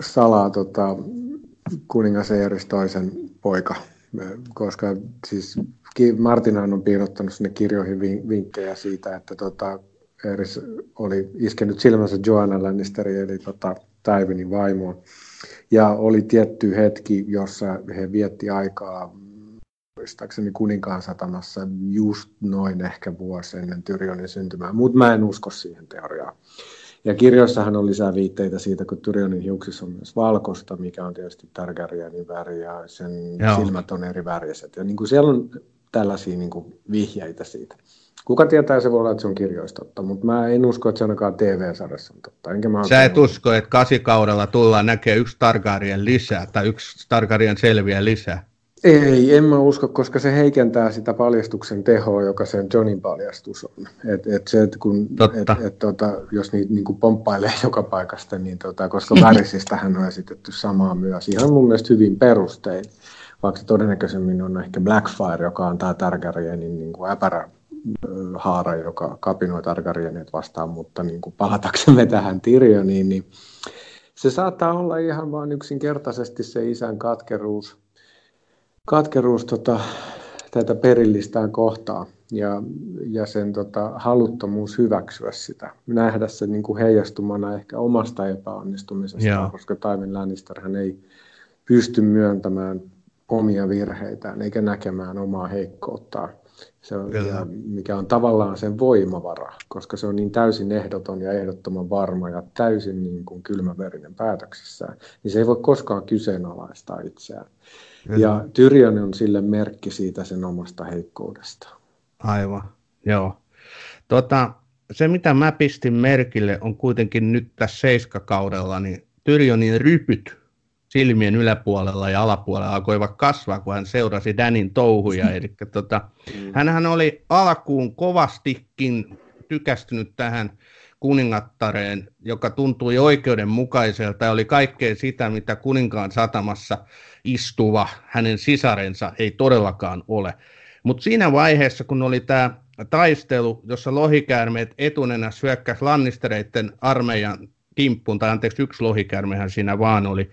salaa tota, kuningas Eeris toisen poika, koska siis Martinhan on piirottanut sinne kirjoihin vinkkejä siitä, että tota, Eeris oli iskenyt silmänsä Joanna Lannisteri, eli tota, Tywinin vaimoon. Ja oli tietty hetki, jossa he vietti aikaa muistaakseni kuninkaan satamassa just noin ehkä vuosi ennen Tyrionin syntymää, mutta mä en usko siihen teoriaan. Ja kirjoissahan on lisää viitteitä siitä, kun Tyrionin hiuksissa on myös valkoista, mikä on tietysti Targaryenin väri ja sen Joo. silmät on eri väriset. Ja niin kuin siellä on tällaisia niin kuin vihjeitä siitä. Kuka tietää, se voi olla, että se on kirjoista totta, mutta mä en usko, että se ainakaan TV-sarjassa on totta. Enkä mä Sä et usko, että kasikaudella tullaan näkee yksi Targaryen lisää tai yksi Targaryen selviä lisää? Ei, en mä usko, koska se heikentää sitä paljastuksen tehoa, joka sen Johnin paljastus on. Et, et se, et kun, et, et, tota, jos niitä niin pomppailee joka paikasta, niin tota, koska hän on esitetty samaa myös ihan mun mielestä hyvin perustein, vaikka se todennäköisemmin on ehkä Blackfire, joka on tämä Targaryenin niin kuin äpärä haara, joka kapinoi Targaryenit vastaan, mutta niin kuin palataksemme tähän Tyrioniin, niin se saattaa olla ihan vain yksinkertaisesti se isän katkeruus, katkeruus tota, tätä perillistään kohtaa ja, ja sen tota, haluttomuus hyväksyä sitä, nähdä se niin kuin heijastumana ehkä omasta epäonnistumisesta, Joo. koska Tywin Lannister hän ei pysty myöntämään omia virheitään eikä näkemään omaa heikkouttaan se on, ja mikä on tavallaan sen voimavara, koska se on niin täysin ehdoton ja ehdottoman varma ja täysin niin kuin kylmäverinen päätöksessään, niin se ei voi koskaan kyseenalaistaa itseään. Kyllä. Ja Tyrion on sille merkki siitä sen omasta heikkoudesta. Aivan, joo. Tota, se, mitä mä pistin merkille, on kuitenkin nyt tässä seiskakaudella, niin Tyrionin rypyt silmien yläpuolella ja alapuolella alkoivat kasvaa, kun hän seurasi Danin touhuja. Eli tota, mm. hänhän oli alkuun kovastikin tykästynyt tähän kuningattareen, joka tuntui oikeudenmukaiselta ja oli kaikkea sitä, mitä kuninkaan satamassa istuva hänen sisarensa ei todellakaan ole. Mutta siinä vaiheessa, kun oli tämä taistelu, jossa lohikäärmeet etunenä syökkäs Lannistereiden armeijan kimppuun, tai anteeksi, yksi lohikäärmehän siinä vaan oli,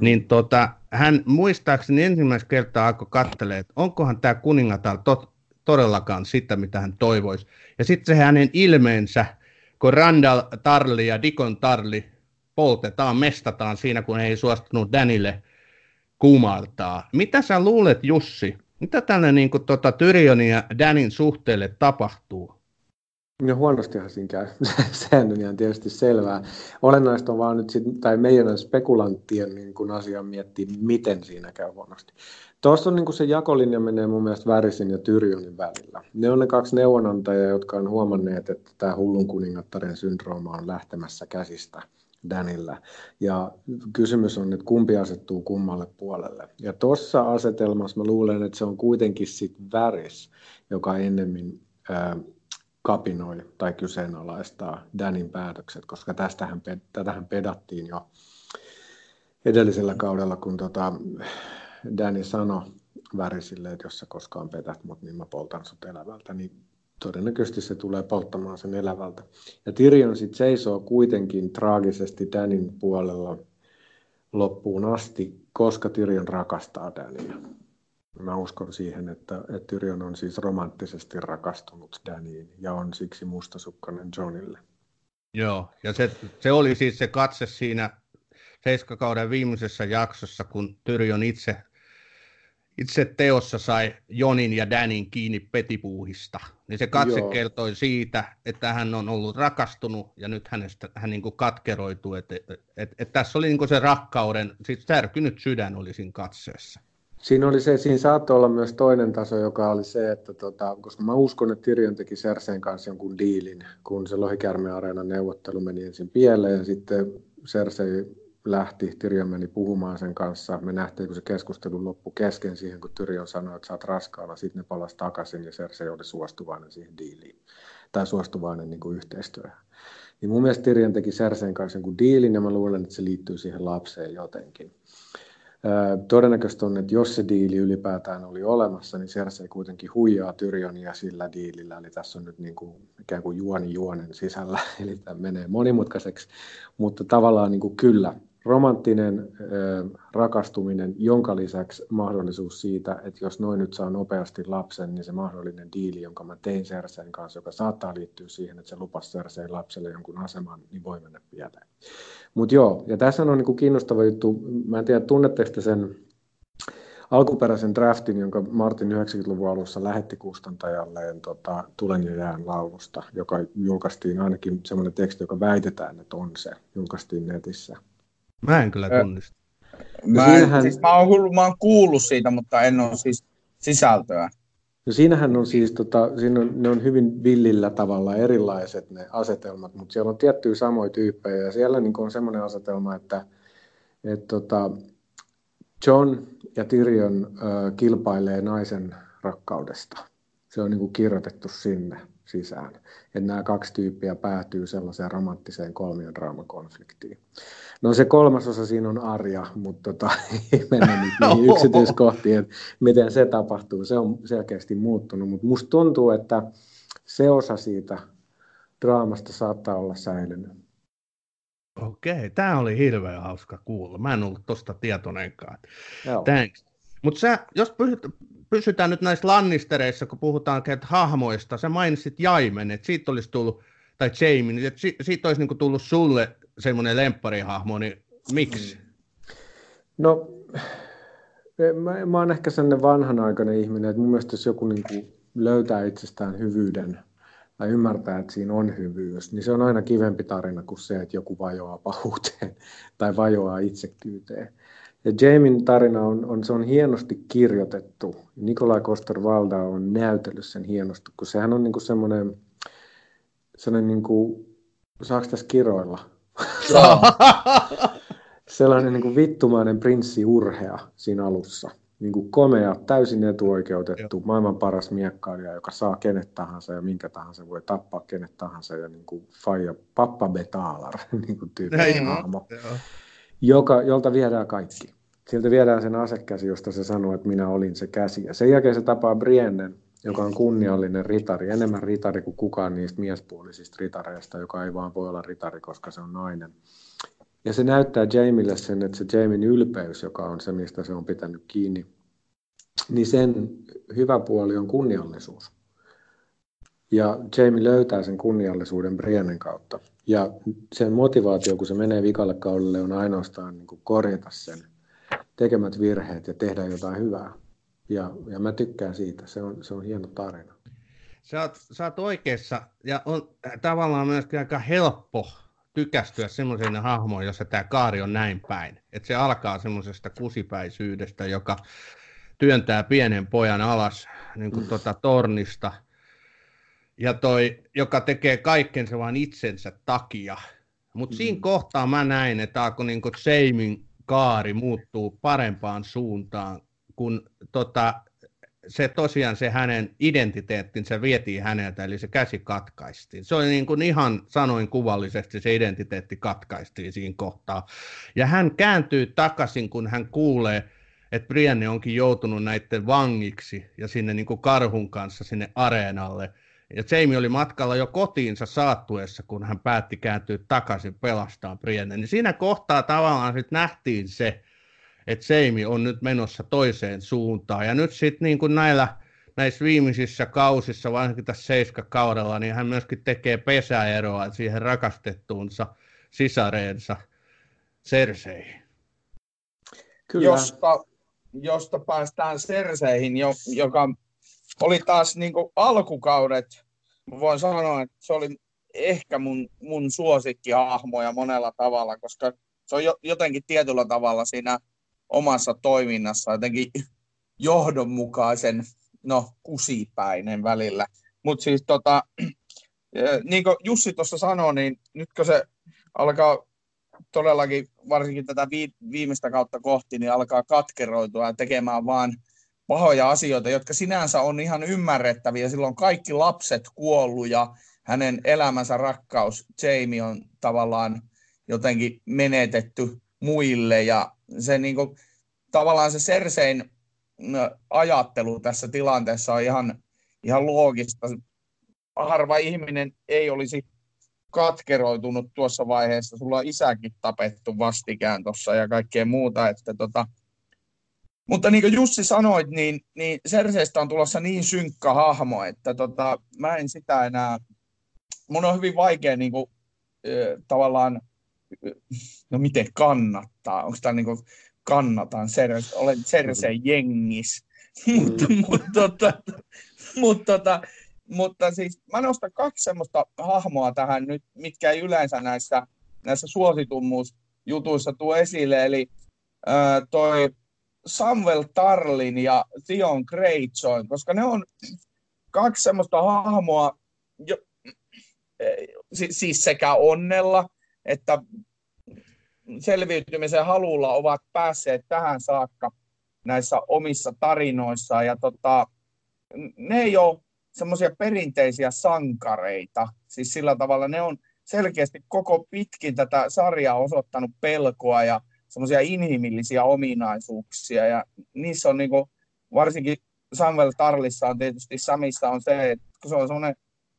niin tota, hän muistaakseni ensimmäistä kertaa alkoi katselemaan, että onkohan tämä kuningatar tot, todellakaan sitä, mitä hän toivoisi. Ja sitten se hänen ilmeensä, kun Randall Tarli ja Dikon Tarli poltetaan, mestataan siinä, kun ei suostunut Danille kumartaa. Mitä sä luulet, Jussi, mitä tänne niin kuin, tota, Tyrionin ja Danin suhteelle tapahtuu? No huonostihan siinä käy. Sehän on ihan tietysti selvää. Olennaista on vaan nyt, sit, tai meidän spekulanttien niin kun asian miettiä, miten siinä käy huonosti. Tuossa on niin kuin se jakolinja menee mun mielestä Värisin ja Tyrjonin välillä. Ne on ne kaksi neuvonantajaa, jotka on huomanneet, että tämä hullun kuningattaren syndrooma on lähtemässä käsistä Danillä. Ja kysymys on, että kumpi asettuu kummalle puolelle. Ja tuossa asetelmassa mä luulen, että se on kuitenkin sitten Väris, joka ennemmin ää, kapinoi tai kyseenalaistaa Danin päätökset, koska tästähän, tätähän pedattiin jo edellisellä kaudella, kun tota Danny sanoi Värisille, että jos sä koskaan petät mut, niin mä poltan sut elävältä, niin todennäköisesti se tulee polttamaan sen elävältä. Ja Tyrion sitten seisoo kuitenkin traagisesti Danin puolella loppuun asti, koska Tyrion rakastaa Dania. Mä uskon siihen, että, että Tyrion on siis romanttisesti rakastunut Daniin ja on siksi mustasukkainen Johnille. Joo, ja se, se oli siis se katse siinä seiskakauden viimeisessä jaksossa, kun Tyrion itse, itse teossa sai Jonin ja Danin kiinni petipuuhista. Niin se katse Joo. kertoi siitä, että hän on ollut rakastunut ja nyt hänestä, hän niin kuin katkeroituu. Että et, et, et tässä oli niin kuin se rakkauden, siis särkynyt sydän oli siinä katseessa. Siinä, oli se, siinä saattoi olla myös toinen taso, joka oli se, että tota, koska mä uskon, että Tyrion teki Cerseen kanssa jonkun diilin, kun se Lohikärme-areenan neuvottelu meni ensin pieleen ja sitten Cersei lähti, Tyrion meni puhumaan sen kanssa. Me nähtiin, kun se keskustelu loppui kesken siihen, kun Tyrion sanoi, että sä oot raskaana. Sitten ne palasi takaisin ja Cersei oli suostuvainen siihen diiliin. Tai suostuvainen niin kuin yhteistyöhön. Niin mun mielestä Tyrion teki Cerseen kanssa jonkun diilin ja mä luulen, että se liittyy siihen lapseen jotenkin. Todennäköistä on, että jos se diili ylipäätään oli olemassa, niin Cersei kuitenkin huijaa Tyrionia sillä diilillä, eli tässä on nyt niin kuin ikään kuin juoni juonen sisällä, eli tämä menee monimutkaiseksi, mutta tavallaan niin kuin kyllä romanttinen rakastuminen, jonka lisäksi mahdollisuus siitä, että jos noin nyt saa nopeasti lapsen, niin se mahdollinen diili, jonka mä tein Sersein kanssa, joka saattaa liittyä siihen, että se lupasi Sersein lapselle jonkun aseman, niin voi mennä pieleen. Mutta joo, ja tässä on niinku kiinnostava juttu, mä en tiedä, tunnetteko sen alkuperäisen draftin, jonka Martin 90-luvun alussa lähetti kustantajalleen tota, Tulen ja jään laulusta, joka julkaistiin ainakin semmoinen teksti, joka väitetään, että on se, julkaistiin netissä. Mä en kyllä tunnista. Mä, en, siinähän... siis mä, oon, mä oon kuullut siitä, mutta en ole siis sisältöä. No siinähän on siis, tota, siinä on, ne on hyvin villillä tavalla erilaiset ne asetelmat, mutta siellä on tiettyjä samoja tyyppejä ja siellä niin on semmoinen asetelma, että et, tota, John ja Tyrion äh, kilpailee naisen rakkaudesta. Se on niin kuin kirjoitettu sinne sisään. Että nämä kaksi tyyppiä päätyy sellaiseen romanttiseen kolmiodraamakonfliktiin. No se kolmas osa siinä on Arja, mutta tota, ei mennä nyt niihin yksityiskohtiin, että miten se tapahtuu. Se on selkeästi muuttunut, mutta musta tuntuu, että se osa siitä draamasta saattaa olla säilynyt. Okei, tämä oli hirveän hauska kuulla. Mä en ollut tuosta tietoinenkaan. Mutta jos pysytään nyt näissä lannistereissa, kun puhutaan että hahmoista, sä mainitsit Jaimen, että siitä olisi tullut, tai Jamie, että siitä olisi niinku tullut sulle semmoinen lempparihahmo, niin miksi? No, mä, mä oon ehkä sellainen vanhanaikainen ihminen, että mun mielestä jos joku niin kuin löytää itsestään hyvyyden tai ymmärtää, että siinä on hyvyys, niin se on aina kivempi tarina kuin se, että joku vajoaa pahuuteen tai vajoaa itsekyyteen. Ja Jamin tarina on, on, se on hienosti kirjoitettu. Nikolai Koster-Valda on näytellyt sen hienosti, kun sehän on niin kuin semmoinen, semmoinen niin kuin, saako tässä kiroilla? Sellainen niin kuin vittumainen prinssi urhea siinä alussa. Niin kuin komea, täysin etuoikeutettu, Joo. maailman paras miekkailija, joka saa kenet tahansa ja minkä tahansa, voi tappaa kenet tahansa ja niin kuin faija, pappa betalar, niin kuin tyyppinen hahmo, joka, jolta viedään kaikki. Sieltä viedään sen asekäsi, josta se sanoo, että minä olin se käsi. Ja sen jälkeen se tapaa Briennen, joka on kunniallinen ritari, enemmän ritari kuin kukaan niistä miespuolisista ritareista, joka ei vaan voi olla ritari, koska se on nainen. Ja se näyttää Jamille sen, että se Jamin ylpeys, joka on se, mistä se on pitänyt kiinni, niin sen hyvä puoli on kunniallisuus. Ja Jamie löytää sen kunniallisuuden Briannen kautta. Ja sen motivaatio, kun se menee vikalle kaudelle, on ainoastaan niin kuin korjata sen tekemät virheet ja tehdä jotain hyvää. Ja, ja mä tykkään siitä, se on, se on hieno tarina. Sä oot, sä oot oikeassa, ja on tavallaan myöskin aika helppo tykästyä semmoiseen hahmoon, jossa tämä kaari on näin päin. Että se alkaa semmoisesta kusipäisyydestä, joka työntää pienen pojan alas niin kuin mm. tuota tornista, ja toi, joka tekee kaikkensa vain itsensä takia. Mutta mm. siinä kohtaa mä näin, että alkoi niin Seimin kaari muuttuu parempaan suuntaan, kun tota, se tosiaan se hänen identiteettinsä vietiin häneltä, eli se käsi katkaistiin. Se oli niin kuin ihan sanoin kuvallisesti, se identiteetti katkaistiin siinä kohtaa. Ja hän kääntyy takaisin, kun hän kuulee, että Brienne onkin joutunut näiden vangiksi ja sinne niin kuin karhun kanssa sinne areenalle. Ja Jamie oli matkalla jo kotiinsa saattuessa, kun hän päätti kääntyä takaisin pelastaa Brienne. Niin siinä kohtaa tavallaan sitten nähtiin se, että Jamie on nyt menossa toiseen suuntaan. Ja nyt sitten niin kuin näillä näissä viimeisissä kausissa, varsinkin tässä seiskakaudella, niin hän myöskin tekee pesäeroa siihen rakastettuunsa sisareensa Cerseihin. Kyllä. Josta, josta päästään Cerseihin, joka oli taas niin kuin alkukaudet, voin sanoa, että se oli ehkä mun, mun suosikkihahmoja monella tavalla, koska se on jotenkin tietyllä tavalla siinä omassa toiminnassa jotenkin johdonmukaisen, no kusipäinen välillä. Mutta siis tota, niin kuin Jussi tuossa sanoi, niin nyt kun se alkaa todellakin, varsinkin tätä viimeistä kautta kohti, niin alkaa katkeroitua ja tekemään vaan pahoja asioita, jotka sinänsä on ihan ymmärrettäviä. Silloin kaikki lapset kuollut ja hänen elämänsä rakkaus Jamie on tavallaan jotenkin menetetty muille ja se niin kuin, tavallaan se Sersein ajattelu tässä tilanteessa on ihan, ihan loogista. Harva ihminen ei olisi katkeroitunut tuossa vaiheessa. Sulla on isäkin tapettu vastikään tuossa ja kaikkea muuta. Että tota, mutta niin kuin Jussi sanoit, niin, niin Serseistä on tulossa niin synkkä hahmo, että tota, mä en sitä enää, mun on hyvin vaikea niin kuin, tavallaan, no miten kannattaa, onko tämä niin kuin, kannatan, Cersei, olen Cersei jengis, mutta, mutta, tota, mutta, tota, mutta siis mä nostan kaksi semmoista hahmoa tähän nyt, mitkä ei yleensä näissä, näissä suositummuusjutuissa tuo esille, eli ää, toi Samuel Tarlin ja Theon Greyjoy, koska ne on kaksi semmoista hahmoa, jo, siis sekä onnella että selviytymisen halulla ovat päässeet tähän saakka näissä omissa tarinoissaan. Ja tota, ne ei ole semmoisia perinteisiä sankareita. Siis sillä tavalla ne on selkeästi koko pitkin tätä sarjaa osoittanut pelkoa ja semmoisia inhimillisiä ominaisuuksia. Ja niissä on niinku, varsinkin Samuel Tarlissa on tietysti Samissa on se, että kun se on semmoinen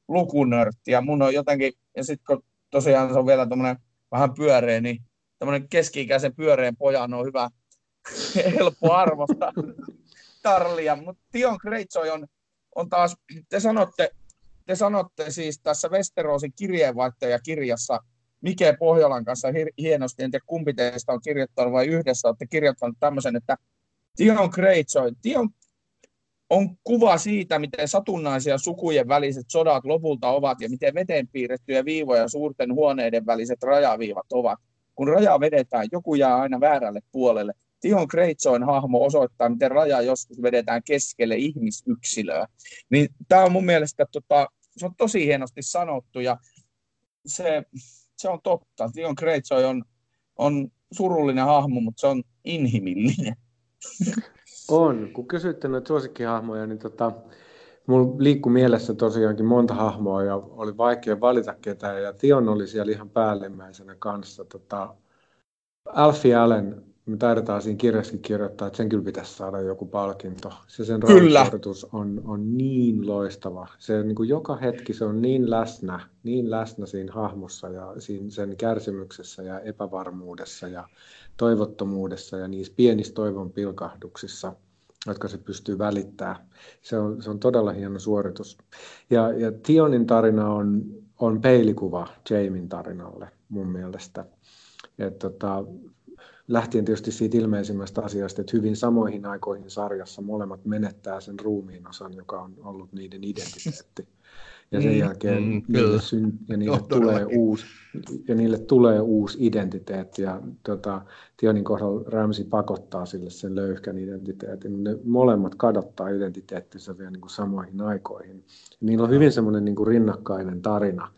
lukunörtti ja mun on jotenkin, ja sitten kun tosiaan se on vielä tämmöinen vähän pyöreä, niin tämmöinen keski-ikäisen pyöreän pojan on hyvä, helppo arvostaa Tarlia. Mutta Tion Greyjoy on, on taas, te sanotte, te sanotte siis tässä Westeroosin kirjeenvaihtajakirjassa Mike Pohjolan kanssa hienosti, en tiedä kumpi teistä on kirjoittanut vai yhdessä olette kirjoittanut tämmöisen, että Tion Greyjoy, Tion on kuva siitä, miten satunnaisia sukujen väliset sodat lopulta ovat ja miten veteen piirrettyjä viivoja suurten huoneiden väliset rajaviivat ovat. Kun raja vedetään, joku jää aina väärälle puolelle. Tion Greyjoyn hahmo osoittaa, miten raja joskus vedetään keskelle ihmisyksilöä. Niin tämä on mun mielestä tota, se on tosi hienosti sanottu ja se, se on totta. Tion Greyjoy on, on surullinen hahmo, mutta se on inhimillinen. On. Kun kysytte noita suosikkihahmoja, niin tota, mulla liikkui mielessä tosiaankin monta hahmoa ja oli vaikea valita ketään. Ja Tion oli siellä ihan päällimmäisenä kanssa. Tota, Alfie Allen, me taidetaan siinä kirjassakin kirjoittaa, että sen kyllä pitäisi saada joku palkinto. Se sen roolisuoritus on, on niin loistava. Se niin kuin joka hetki se on niin läsnä, niin läsnä siinä hahmossa ja siinä, sen kärsimyksessä ja epävarmuudessa ja toivottomuudessa ja niissä pienissä toivon pilkahduksissa, jotka se pystyy välittämään. Se on, se on todella hieno suoritus. Ja, ja Tionin tarina on, on peilikuva Jamin tarinalle mun mielestä. Et tota, lähtien tietysti siitä ilmeisimmästä asiasta, että hyvin samoihin aikoihin sarjassa molemmat menettää sen ruumiin osan, joka on ollut niiden identiteetti ja sen mm, jälkeen mm, niille, syn, ja niille, tulee uusi, ja niille tulee uusi identiteetti. Ja tota, Tionin kohdalla Ramsi pakottaa sille sen löyhkän identiteetin. Ne molemmat kadottaa identiteettinsä vielä niin kuin samoihin aikoihin. Ja niillä on hyvin semmoinen niin kuin rinnakkainen tarina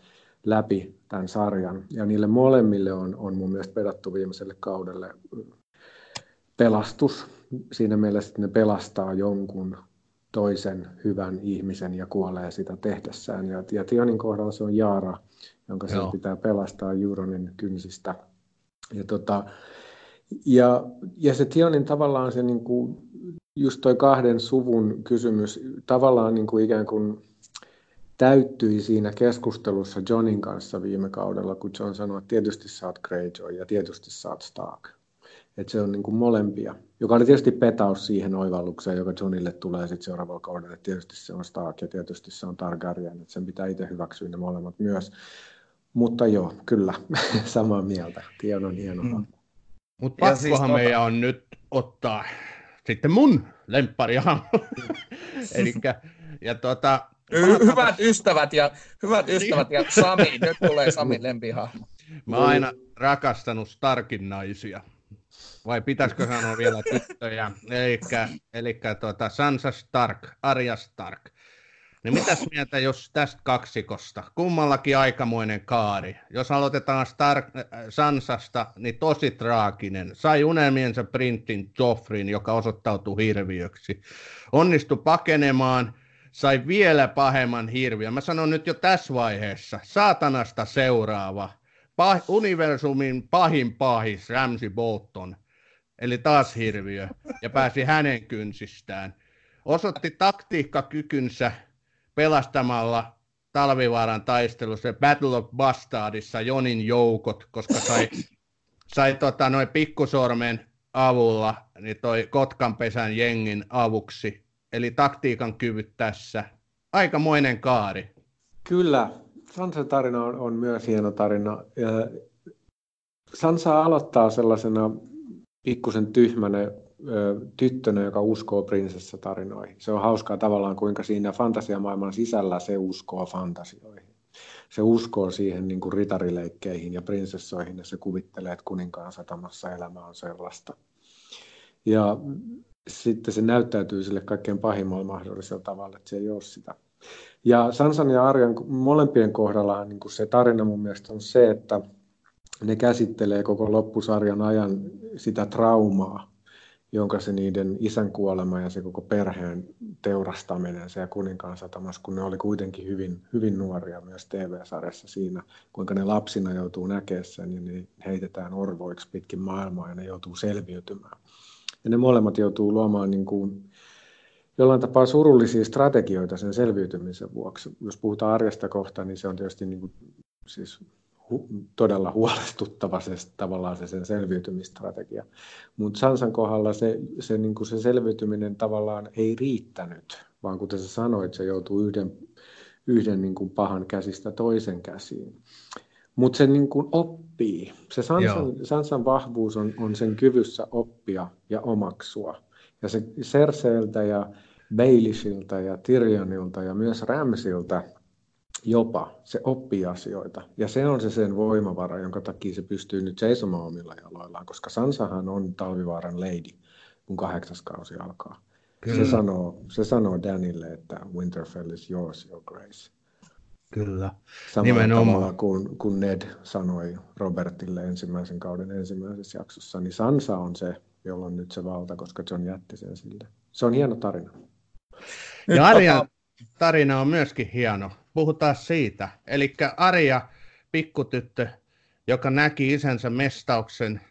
läpi tämän sarjan. Ja niille molemmille on, on mun mielestä pedattu viimeiselle kaudelle pelastus. Siinä mielessä, että ne pelastaa jonkun toisen hyvän ihmisen ja kuolee sitä tehdessään. Ja, ja Tionin kohdalla se on Jaara, jonka se pitää pelastaa Juronin kynsistä. Ja, tota, ja, ja se Tionin tavallaan se niin kuin, just toi kahden suvun kysymys tavallaan niin kuin ikään kuin täyttyi siinä keskustelussa Johnin kanssa viime kaudella, kun John sanoi, että tietysti sä oot Greyjoy ja tietysti sä oot Stark. Että se on niin kuin molempia, joka oli tietysti petaus siihen oivallukseen, joka Johnille tulee sitten seuraavalla kaudella. Että tietysti se on Stark ja tietysti se on Targaryen, että sen pitää itse hyväksyä ne molemmat myös. Mutta joo, kyllä, samaa mieltä. Tion on hieno mm. Mutta pakkohan siis meidän tota... on nyt ottaa sitten mun lemppari Elikkä, ja tuota, Hy- hyvät ystävät ja, hyvät ystävät ja Sami, nyt tulee Sami lempihahmo. Mä oon aina rakastanut Starkin naisia vai pitäisikö sanoa vielä tyttöjä, eli tuota Sansa Stark, Arya Stark. Niin mitäs mieltä, jos tästä kaksikosta, kummallakin aikamoinen kaari. Jos aloitetaan Stark, äh, Sansasta, niin tosi traaginen. Sai unelmiensa printin Joffrin, joka osoittautui hirviöksi. Onnistui pakenemaan, sai vielä pahemman hirviön. Mä sanon nyt jo tässä vaiheessa, saatanasta seuraava. Pah, universumin pahin pahis, Ramsey Bolton – eli taas hirviö, ja pääsi hänen kynsistään. Osoitti taktiikkakykynsä pelastamalla Talvivaaran taistelussa Battle of Bastardissa Jonin joukot, koska sai, sai tota, noin pikkusormen avulla niin toi Kotkanpesän jengin avuksi. Eli taktiikan kyvyt tässä. Aikamoinen kaari. Kyllä, Sansan tarina on, on myös hieno tarina. Sansa aloittaa sellaisena pikkusen tyhmänä tyttönä, joka uskoo prinsessatarinoihin. Se on hauskaa tavallaan, kuinka siinä fantasiamaailman sisällä se uskoo fantasioihin. Se uskoo siihen niin kuin ritarileikkeihin ja prinsessoihin ja se kuvittelee, että kuninkaan satamassa elämä on sellaista. Ja sitten se näyttäytyy sille kaikkein pahimmalla mahdollisella tavalla, että se ei ole sitä. Ja Sansan ja Arjan molempien kohdalla niin kuin se tarina mun mielestä on se, että ne käsittelee koko loppusarjan ajan sitä traumaa, jonka se niiden isän kuolema ja se koko perheen teurastaminen siellä kuninkaan satamassa, kun ne oli kuitenkin hyvin, hyvin nuoria myös TV-sarjassa siinä, kuinka ne lapsina joutuu sen ja ne heitetään orvoiksi pitkin maailmaa ja ne joutuu selviytymään. Ja ne molemmat joutuu luomaan niin kuin jollain tapaa surullisia strategioita sen selviytymisen vuoksi. Jos puhutaan arjesta kohta, niin se on tietysti niin kuin, siis hu, todella huolestuttava se, tavallaan se sen selviytymistrategia. Mutta Sansan kohdalla se, se, niin kuin se selviytyminen tavallaan ei riittänyt, vaan kuten sä sanoit, se joutuu yhden, yhden niin kuin pahan käsistä toisen käsiin. Mutta se niin kuin oppii. Se Sansan, Sansan vahvuus on, on sen kyvyssä oppia ja omaksua. Ja se Serseeltä ja Baelishilta ja Tyrionilta ja myös Ramsilta jopa se oppii asioita. Ja se on se sen voimavara, jonka takia se pystyy nyt seisomaan omilla jaloillaan, koska Sansahan on talvivaaran lady, kun kahdeksas kausi alkaa. Kyllä. Se sanoo, se sanoo Danille, että Winterfell is yours, your grace. Kyllä. Samalla Nimenomaan. tavalla kuin, kuin Ned sanoi Robertille ensimmäisen kauden ensimmäisessä jaksossa, niin Sansa on se, jolla on nyt se valta, koska John jätti sen sille. Se on hieno tarina. Ja Arjan tarina on myöskin hieno. Puhutaan siitä. Eli Arja, pikkutyttö, joka näki isänsä mestauksen,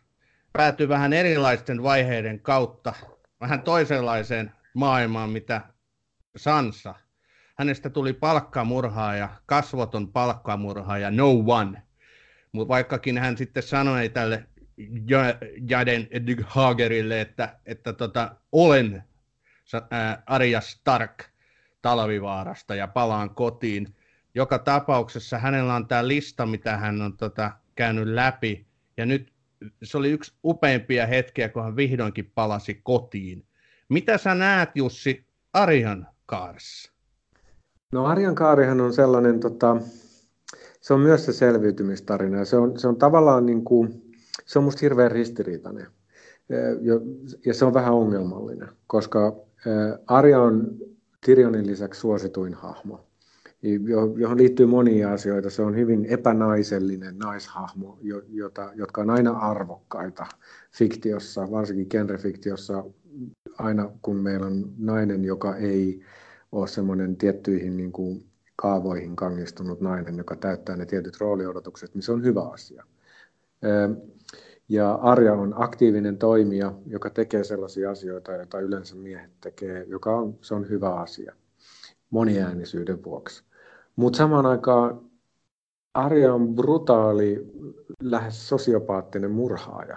päätyi vähän erilaisten vaiheiden kautta vähän toisenlaiseen maailmaan, mitä Sansa hänestä tuli palkkamurhaaja, kasvoton palkkamurhaaja, no one. Mutta vaikkakin hän sitten sanoi tälle Jaden Hagerille, että, että tota, olen Arja Stark Talvivaarasta ja palaan kotiin. Joka tapauksessa hänellä on tämä lista, mitä hän on tota, käynyt läpi. Ja nyt se oli yksi upeimpia hetkiä, kun hän vihdoinkin palasi kotiin. Mitä sä näet, Jussi, Arjan kaaressa? No Arjan kaarihan on sellainen, tota, se on myös se selviytymistarina se on, se on tavallaan niin kuin, se on musta hirveän ristiriitainen ja se on vähän ongelmallinen, koska Arja on Tyrionin lisäksi suosituin hahmo, johon liittyy monia asioita. Se on hyvin epänaisellinen naishahmo, jota, jotka on aina arvokkaita fiktiossa, varsinkin genrefiktiossa. Aina kun meillä on nainen, joka ei ole semmoinen tiettyihin niin kuin kaavoihin kangistunut nainen, joka täyttää ne tietyt rooliodotukset, niin se on hyvä asia. Ja Arja on aktiivinen toimija, joka tekee sellaisia asioita, joita yleensä miehet tekee, joka on, se on hyvä asia moniäänisyyden vuoksi. Mutta samaan aikaan Arja on brutaali, lähes sosiopaattinen murhaaja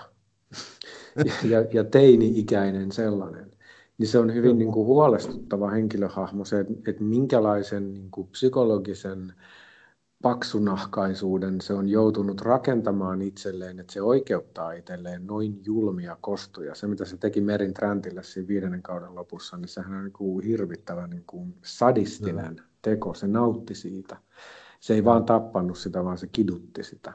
ja, ja, ja teini-ikäinen sellainen niin se on hyvin niin kuin huolestuttava henkilöhahmo se, että, että minkälaisen niin kuin psykologisen paksunahkaisuuden se on joutunut rakentamaan itselleen, että se oikeuttaa itselleen noin julmia kostuja. Se, mitä se teki Merin Trantille siinä viidennen kauden lopussa, niin sehän on niin kuin hirvittävä niin kuin sadistinen no. teko. Se nautti siitä. Se ei vaan tappanut sitä, vaan se kidutti sitä.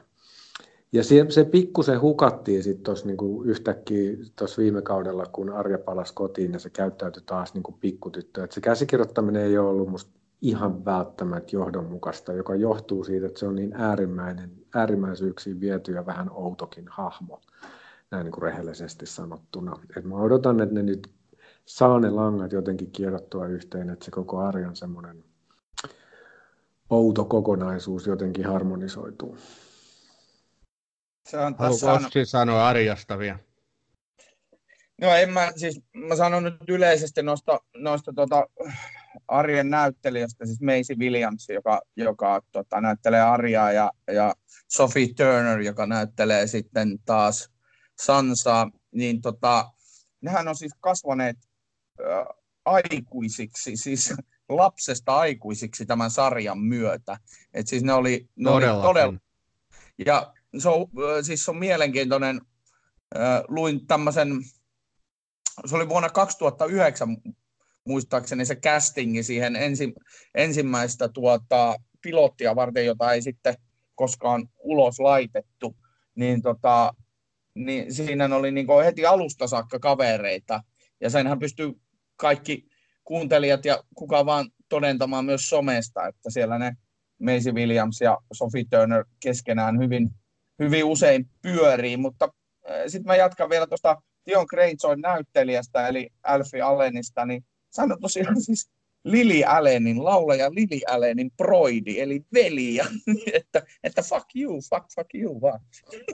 Ja se, se pikkusen hukattiin sitten tuossa niinku yhtäkkiä tuossa viime kaudella, kun Arja palasi kotiin ja se käyttäytyi taas niinku pikkutyttö. Et se käsikirjoittaminen ei ole ollut musta ihan välttämättä johdonmukaista, joka johtuu siitä, että se on niin äärimmäinen, äärimmäisyyksiin viety ja vähän outokin hahmo, näin niin kuin rehellisesti sanottuna. Et mä odotan, että ne nyt saa ne langat jotenkin kierrottua yhteen, että se koko Arjan semmoinen outo kokonaisuus jotenkin harmonisoituu. Se on tässä Haluatko sanoa Arjasta vielä? No en mä, siis mä sanon nyt yleisesti noista, noista tota, Arjen näyttelijöistä, siis Macy Williams, joka, joka tota, näyttelee Arjaa ja, ja Sophie Turner, joka näyttelee sitten taas Sansaa, niin tota, nehän on siis kasvaneet äh, aikuisiksi, siis lapsesta aikuisiksi tämän sarjan myötä. Et siis ne oli, ne oli todella... Ja se on, siis on mielenkiintoinen. Luin tämmöisen, se oli vuonna 2009 muistaakseni se castingi siihen ensi, ensimmäistä tuota, pilottia varten, jota ei sitten koskaan ulos laitettu, niin, tota, niin siinä oli niin heti alusta saakka kavereita. Ja senhän pystyy kaikki kuuntelijat ja kuka vaan todentamaan myös somesta, että siellä ne Macy Williams ja Sophie Turner keskenään hyvin, hyvin usein pyörii, mutta äh, sitten mä jatkan vielä tuosta Dion Greyjoyn näyttelijästä, eli Alfie Allenista, niin hän on tosiaan siis Lili Allenin, laulaja Lili Allenin proidi, eli veli, että, että fuck you, fuck, fuck you vaan.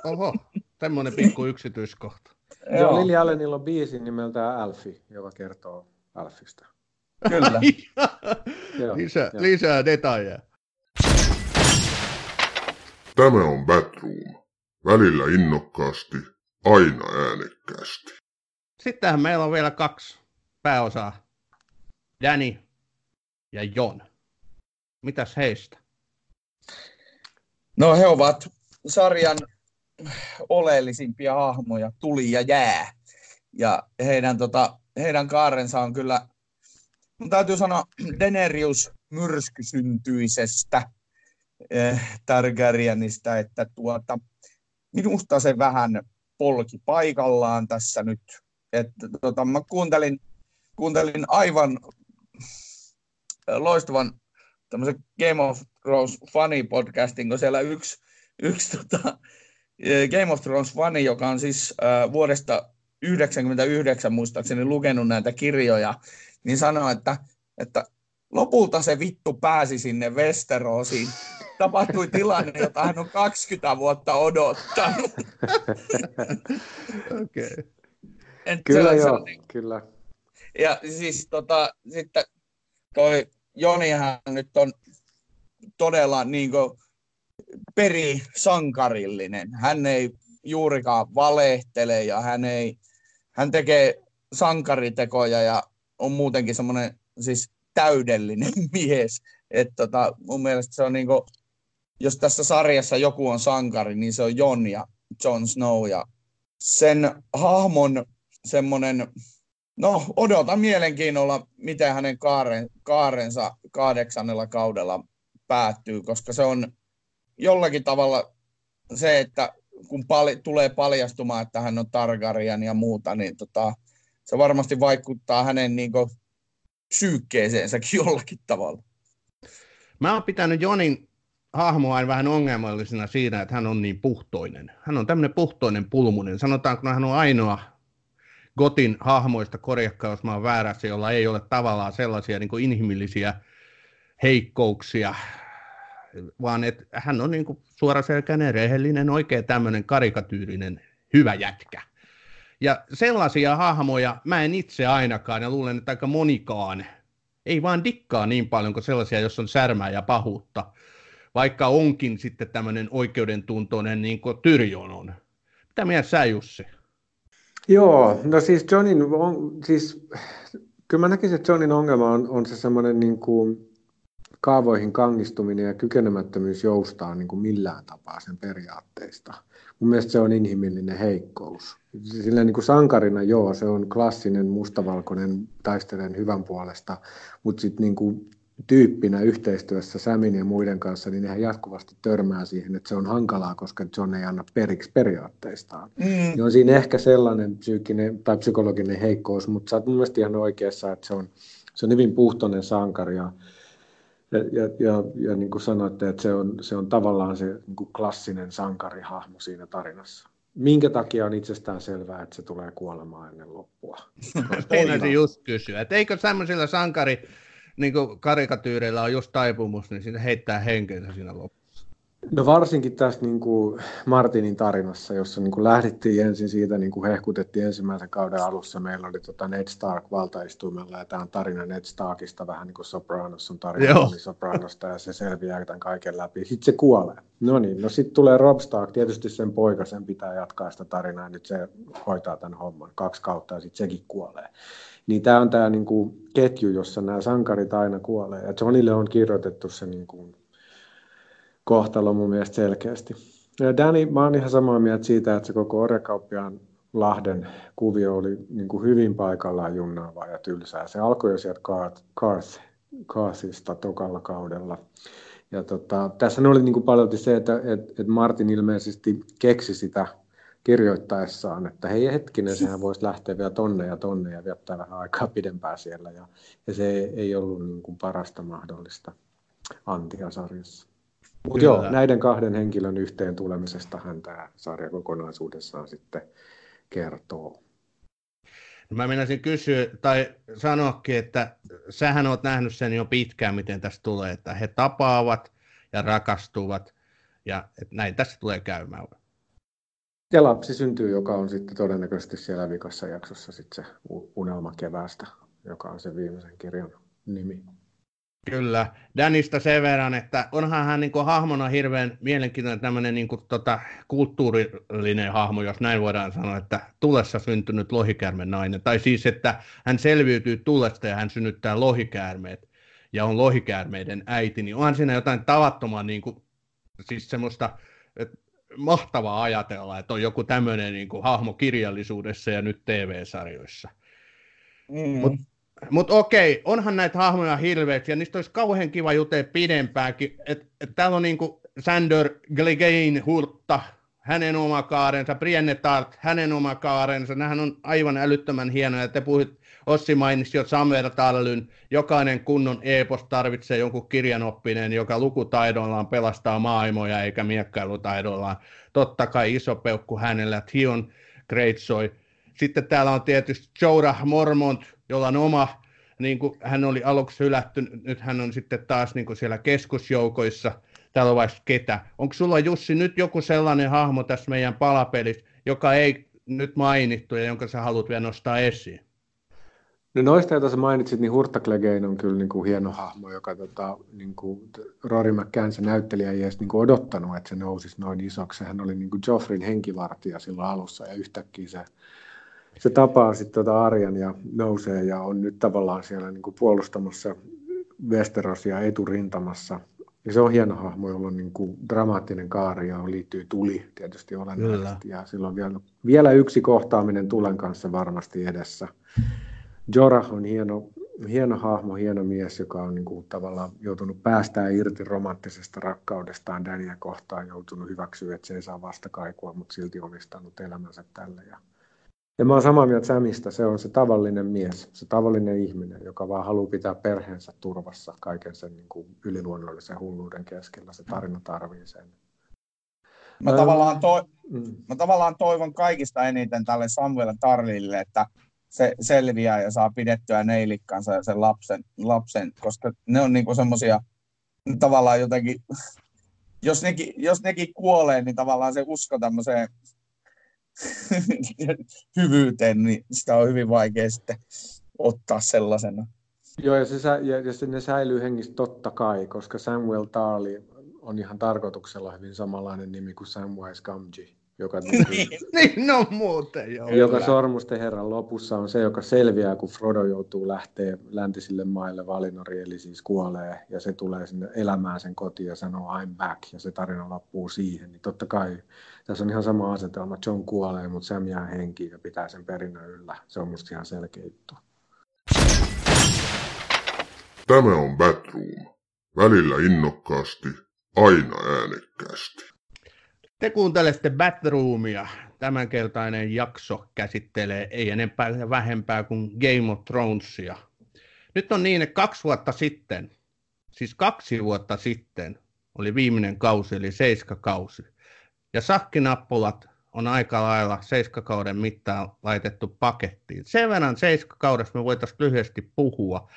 Oho, tämmöinen pikku yksityiskohta. Joo, Lili Allenilla on biisi nimeltään Alfie, joka kertoo Alfista. Kyllä. lisää, lisää detaljeja. Tämä on Batroom. Välillä innokkaasti, aina äänekkäästi. Sittenhän meillä on vielä kaksi pääosaa. Danny ja Jon. Mitäs heistä? No he ovat sarjan oleellisimpia hahmoja, tuli ja jää. Ja heidän, tota, heidän kaarensa on kyllä Mun täytyy sanoa Denerius myrskysyntyisestä äh, Targaryenista, että tuota, minusta se vähän polki paikallaan tässä nyt. Että, tota, mä kuuntelin, kuuntelin aivan loistavan tämmöisen Game of Thrones funny podcastin, kun siellä yksi, yksi tota, Game of Thrones funny, joka on siis äh, vuodesta 1999 muistaakseni lukenut näitä kirjoja, niin sanoi, että, että lopulta se vittu pääsi sinne Westerosiin. Tapahtui tilanne, jota hän on 20 vuotta odottanut. okay. kyllä se, joo, niin, kyllä. Ja siis tota, sitten toi Jonihan nyt on todella niin kuin, perisankarillinen. Hän ei juurikaan valehtele ja hän, ei, hän tekee sankaritekoja ja on muutenkin semmoinen siis täydellinen mies. Että tota, mun mielestä se on niinku, jos tässä sarjassa joku on sankari, niin se on Jon ja Jon Snow. Ja sen hahmon semmoinen, no odotan mielenkiinnolla, miten hänen kaaren, kaarensa kahdeksannella kaudella päättyy, koska se on jollakin tavalla se, että kun pal- tulee paljastumaan, että hän on Targaryen ja muuta, niin tota, se varmasti vaikuttaa hänen niin kuin, psyykkeeseensäkin jollakin tavalla. Mä oon pitänyt Jonin hahmoa vähän ongelmallisena siinä, että hän on niin puhtoinen. Hän on tämmöinen puhtoinen pulmunen. Sanotaanko, että hän on ainoa Gotin hahmoista, korjakkaa jos mä oon väärässä, jolla ei ole tavallaan sellaisia niin kuin inhimillisiä heikkouksia, vaan että hän on niin kuin suoraselkäinen, rehellinen, oikein tämmöinen karikatyyrinen hyvä jätkä. Ja sellaisia hahmoja mä en itse ainakaan, ja luulen, että aika monikaan, ei vaan dikkaa niin paljon kuin sellaisia, jos on särmää ja pahuutta, vaikka onkin sitten tämmöinen oikeudentuntoinen niin kuin Tyrjon on. Mitä mieltä sä, Jussi? Joo, no siis Johnin, on, siis kyllä mä näkisin, että Johnin ongelma on, on se semmoinen niin kuin kaavoihin kangistuminen ja kykenemättömyys joustaa niin kuin millään tapaa sen periaatteista. Mun mielestä se on inhimillinen heikkous. Sillä niin kuin sankarina joo, se on klassinen mustavalkoinen taistelen hyvän puolesta, mutta sitten niin kuin tyyppinä yhteistyössä Samin ja muiden kanssa, niin nehän jatkuvasti törmää siihen, että se on hankalaa, koska John ei anna periksi periaatteistaan. Mm. Niin on siinä ehkä sellainen psyykkinen tai psykologinen heikkous, mutta sä oot mun mielestä ihan oikeassa, että se on, se on hyvin puhtoinen sankari ja ja, ja, ja, ja niin kuin sanoitte, että se on, se on tavallaan se niin kuin klassinen sankarihahmo siinä tarinassa. Minkä takia on itsestään selvää, että se tulee kuolemaan ennen loppua? Meinasin just kysyä, että eikö semmoisilla sankari niin karikatyyreillä on just taipumus, niin sinne heittää henkensä siinä lopussa. No varsinkin tässä niin kuin Martinin tarinassa, jossa niin kuin lähdettiin ensin siitä, niin kuin hehkutettiin ensimmäisen kauden alussa. Meillä oli tota Ned Stark valtaistuimella ja tämä on tarina Ned Starkista, vähän niin kuin Sopranos on tarina Tony Sopranosta ja se selviää tämän kaiken läpi. Sitten se kuolee. No niin, no sitten tulee Rob Stark, tietysti sen poika, sen pitää jatkaa sitä tarinaa ja nyt se hoitaa tämän homman kaksi kautta ja sitten sekin kuolee. Niin tämä on tämä niin kuin ketju, jossa nämä sankarit aina kuolee ja Johnille on kirjoitettu se niin kuin kohtalo mun mielestä selkeästi. Ja Danny, mä oon ihan samaa mieltä siitä, että se koko Orekauppiaan Lahden kuvio oli niin kuin hyvin paikallaan junnaavaa ja tylsää. Se alkoi jo sieltä Carth, Carthista tokalla kaudella. Ja tota, tässä oli niin kuin paljon se, että, että, että Martin ilmeisesti keksi sitä kirjoittaessaan, että hei hetkinen, sehän voisi lähteä vielä tonne ja tonne ja viettää vähän aikaa pidempään siellä. Ja, ja se ei ollut niin kuin parasta mahdollista Antia sarjassa. Mutta joo, näiden kahden henkilön yhteen tulemisestahan tämä sarja kokonaisuudessaan sitten kertoo. No mä menisin kysyä tai sanoakin, että sähän oot nähnyt sen jo pitkään, miten tässä tulee, että he tapaavat ja rakastuvat ja että näin tässä tulee käymään. Ja lapsi syntyy, joka on sitten todennäköisesti siellä vikassa jaksossa sitten se unelma keväästä, joka on se viimeisen kirjan nimi. Kyllä, Danista sen verran, että onhan hän niin kuin hahmona hirveän mielenkiintoinen tämmöinen niin kuin, tota, kulttuurillinen hahmo, jos näin voidaan sanoa, että tulessa syntynyt lohikärmen nainen. Tai siis, että hän selviytyy tulesta ja hän synnyttää lohikäärmeet ja on lohikäärmeiden äiti, niin onhan siinä jotain tavattoman niin kuin, siis semmoista, että mahtavaa ajatella, että on joku tämmöinen niin kuin, hahmo kirjallisuudessa ja nyt TV-sarjoissa. Mm. Mutta mutta okei, onhan näitä hahmoja hirveästi, ja niistä olisi kauhean kiva jutella pidempäänkin. Et, et täällä on niinku Sander Glegain Hurtta, hänen oma kaarensa, Brienne Tart, hänen oma kaarensa. Nämähän on aivan älyttömän hienoja. Te puhuit, Ossi mainitsi jo Samer Tallyn. Jokainen kunnon epos tarvitsee jonkun kirjanoppinen, joka lukutaidollaan pelastaa maailmoja eikä miekkailutaidollaan. Totta kai iso peukku hänellä, Tion Greatsoy. Sitten täällä on tietysti Jorah Mormont, jolla on oma, niin kuin hän oli aluksi hylätty, nyt hän on sitten taas niin kuin siellä keskusjoukoissa, täällä on vaikka ketä. Onko sulla Jussi nyt joku sellainen hahmo tässä meidän palapelissä, joka ei nyt mainittu ja jonka sä haluat vielä nostaa esiin? No noista, joita sä mainitsit, niin Hurta Clegane on kyllä niin kuin hieno hahmo, joka tota, niin kuin Rory McCann, se näyttelijä, ei edes niin kuin odottanut, että se nousisi noin isoksi. Hän oli niin kuin Joffrin henkivartija silloin alussa ja yhtäkkiä se se tapaa sitten tuota Arjan ja nousee ja on nyt tavallaan siellä niin kuin puolustamassa Westerosia eturintamassa. Ja se on hieno hahmo, jolla on niin kuin dramaattinen kaari ja liittyy tuli tietysti olennaisesti. Kyllä. Ja silloin vielä, vielä yksi kohtaaminen tulen kanssa varmasti edessä. Jorah on hieno, hieno hahmo, hieno mies, joka on niin kuin tavallaan joutunut päästään irti romanttisesta rakkaudestaan Dania kohtaan, joutunut hyväksyä, että se ei saa vastakaikua, mutta silti omistanut elämänsä tälle. Ja ja mä oon samaa mieltä Samista, se on se tavallinen mies, se tavallinen ihminen, joka vaan haluaa pitää perheensä turvassa kaiken sen niin kuin yliluonnollisen hulluuden keskellä. Se tarina tarvii sen. Mä, tavallaan, to, mm. mä tavallaan toivon kaikista eniten tälle Samuel Tarlille, että se selviää ja saa pidettyä neilikkansa ja sen lapsen, lapsen koska ne on niinku semmoisia tavallaan jotenkin, jos nekin, jos nekin kuolee, niin tavallaan se usko tämmöiseen hyvyyteen, niin sitä on hyvin vaikea sitten ottaa sellaisena. Joo, ja, se, ja, ja se, ne säilyy hengissä totta kai, koska Samuel Taali on ihan tarkoituksella hyvin samanlainen nimi kuin Samwise Gamgee joka, niin, niin, no muuten joo. Joka sormusten herran lopussa on se, joka selviää, kun Frodo joutuu lähteä läntisille maille Valinori, eli siis kuolee, ja se tulee sinne elämään sen kotiin ja sanoo I'm back, ja se tarina loppuu siihen. Niin totta kai tässä on ihan sama asetelma, John kuolee, mutta Sam jää henkiin ja pitää sen perinnön yllä. Se on musta ihan selkeä juttu. Tämä on Batroom. Välillä innokkaasti, aina äänekkäästi. Te kuuntelette Batroomia. Tämänkertainen jakso käsittelee ei enempää ja vähempää kuin Game of Thronesia. Nyt on niin, että kaksi vuotta sitten, siis kaksi vuotta sitten, oli viimeinen kausi, eli seiskakausi. Ja sakkinappulat on aika lailla seiskakauden mittaan laitettu pakettiin. Sen verran seiskakaudesta me voitaisiin lyhyesti puhua,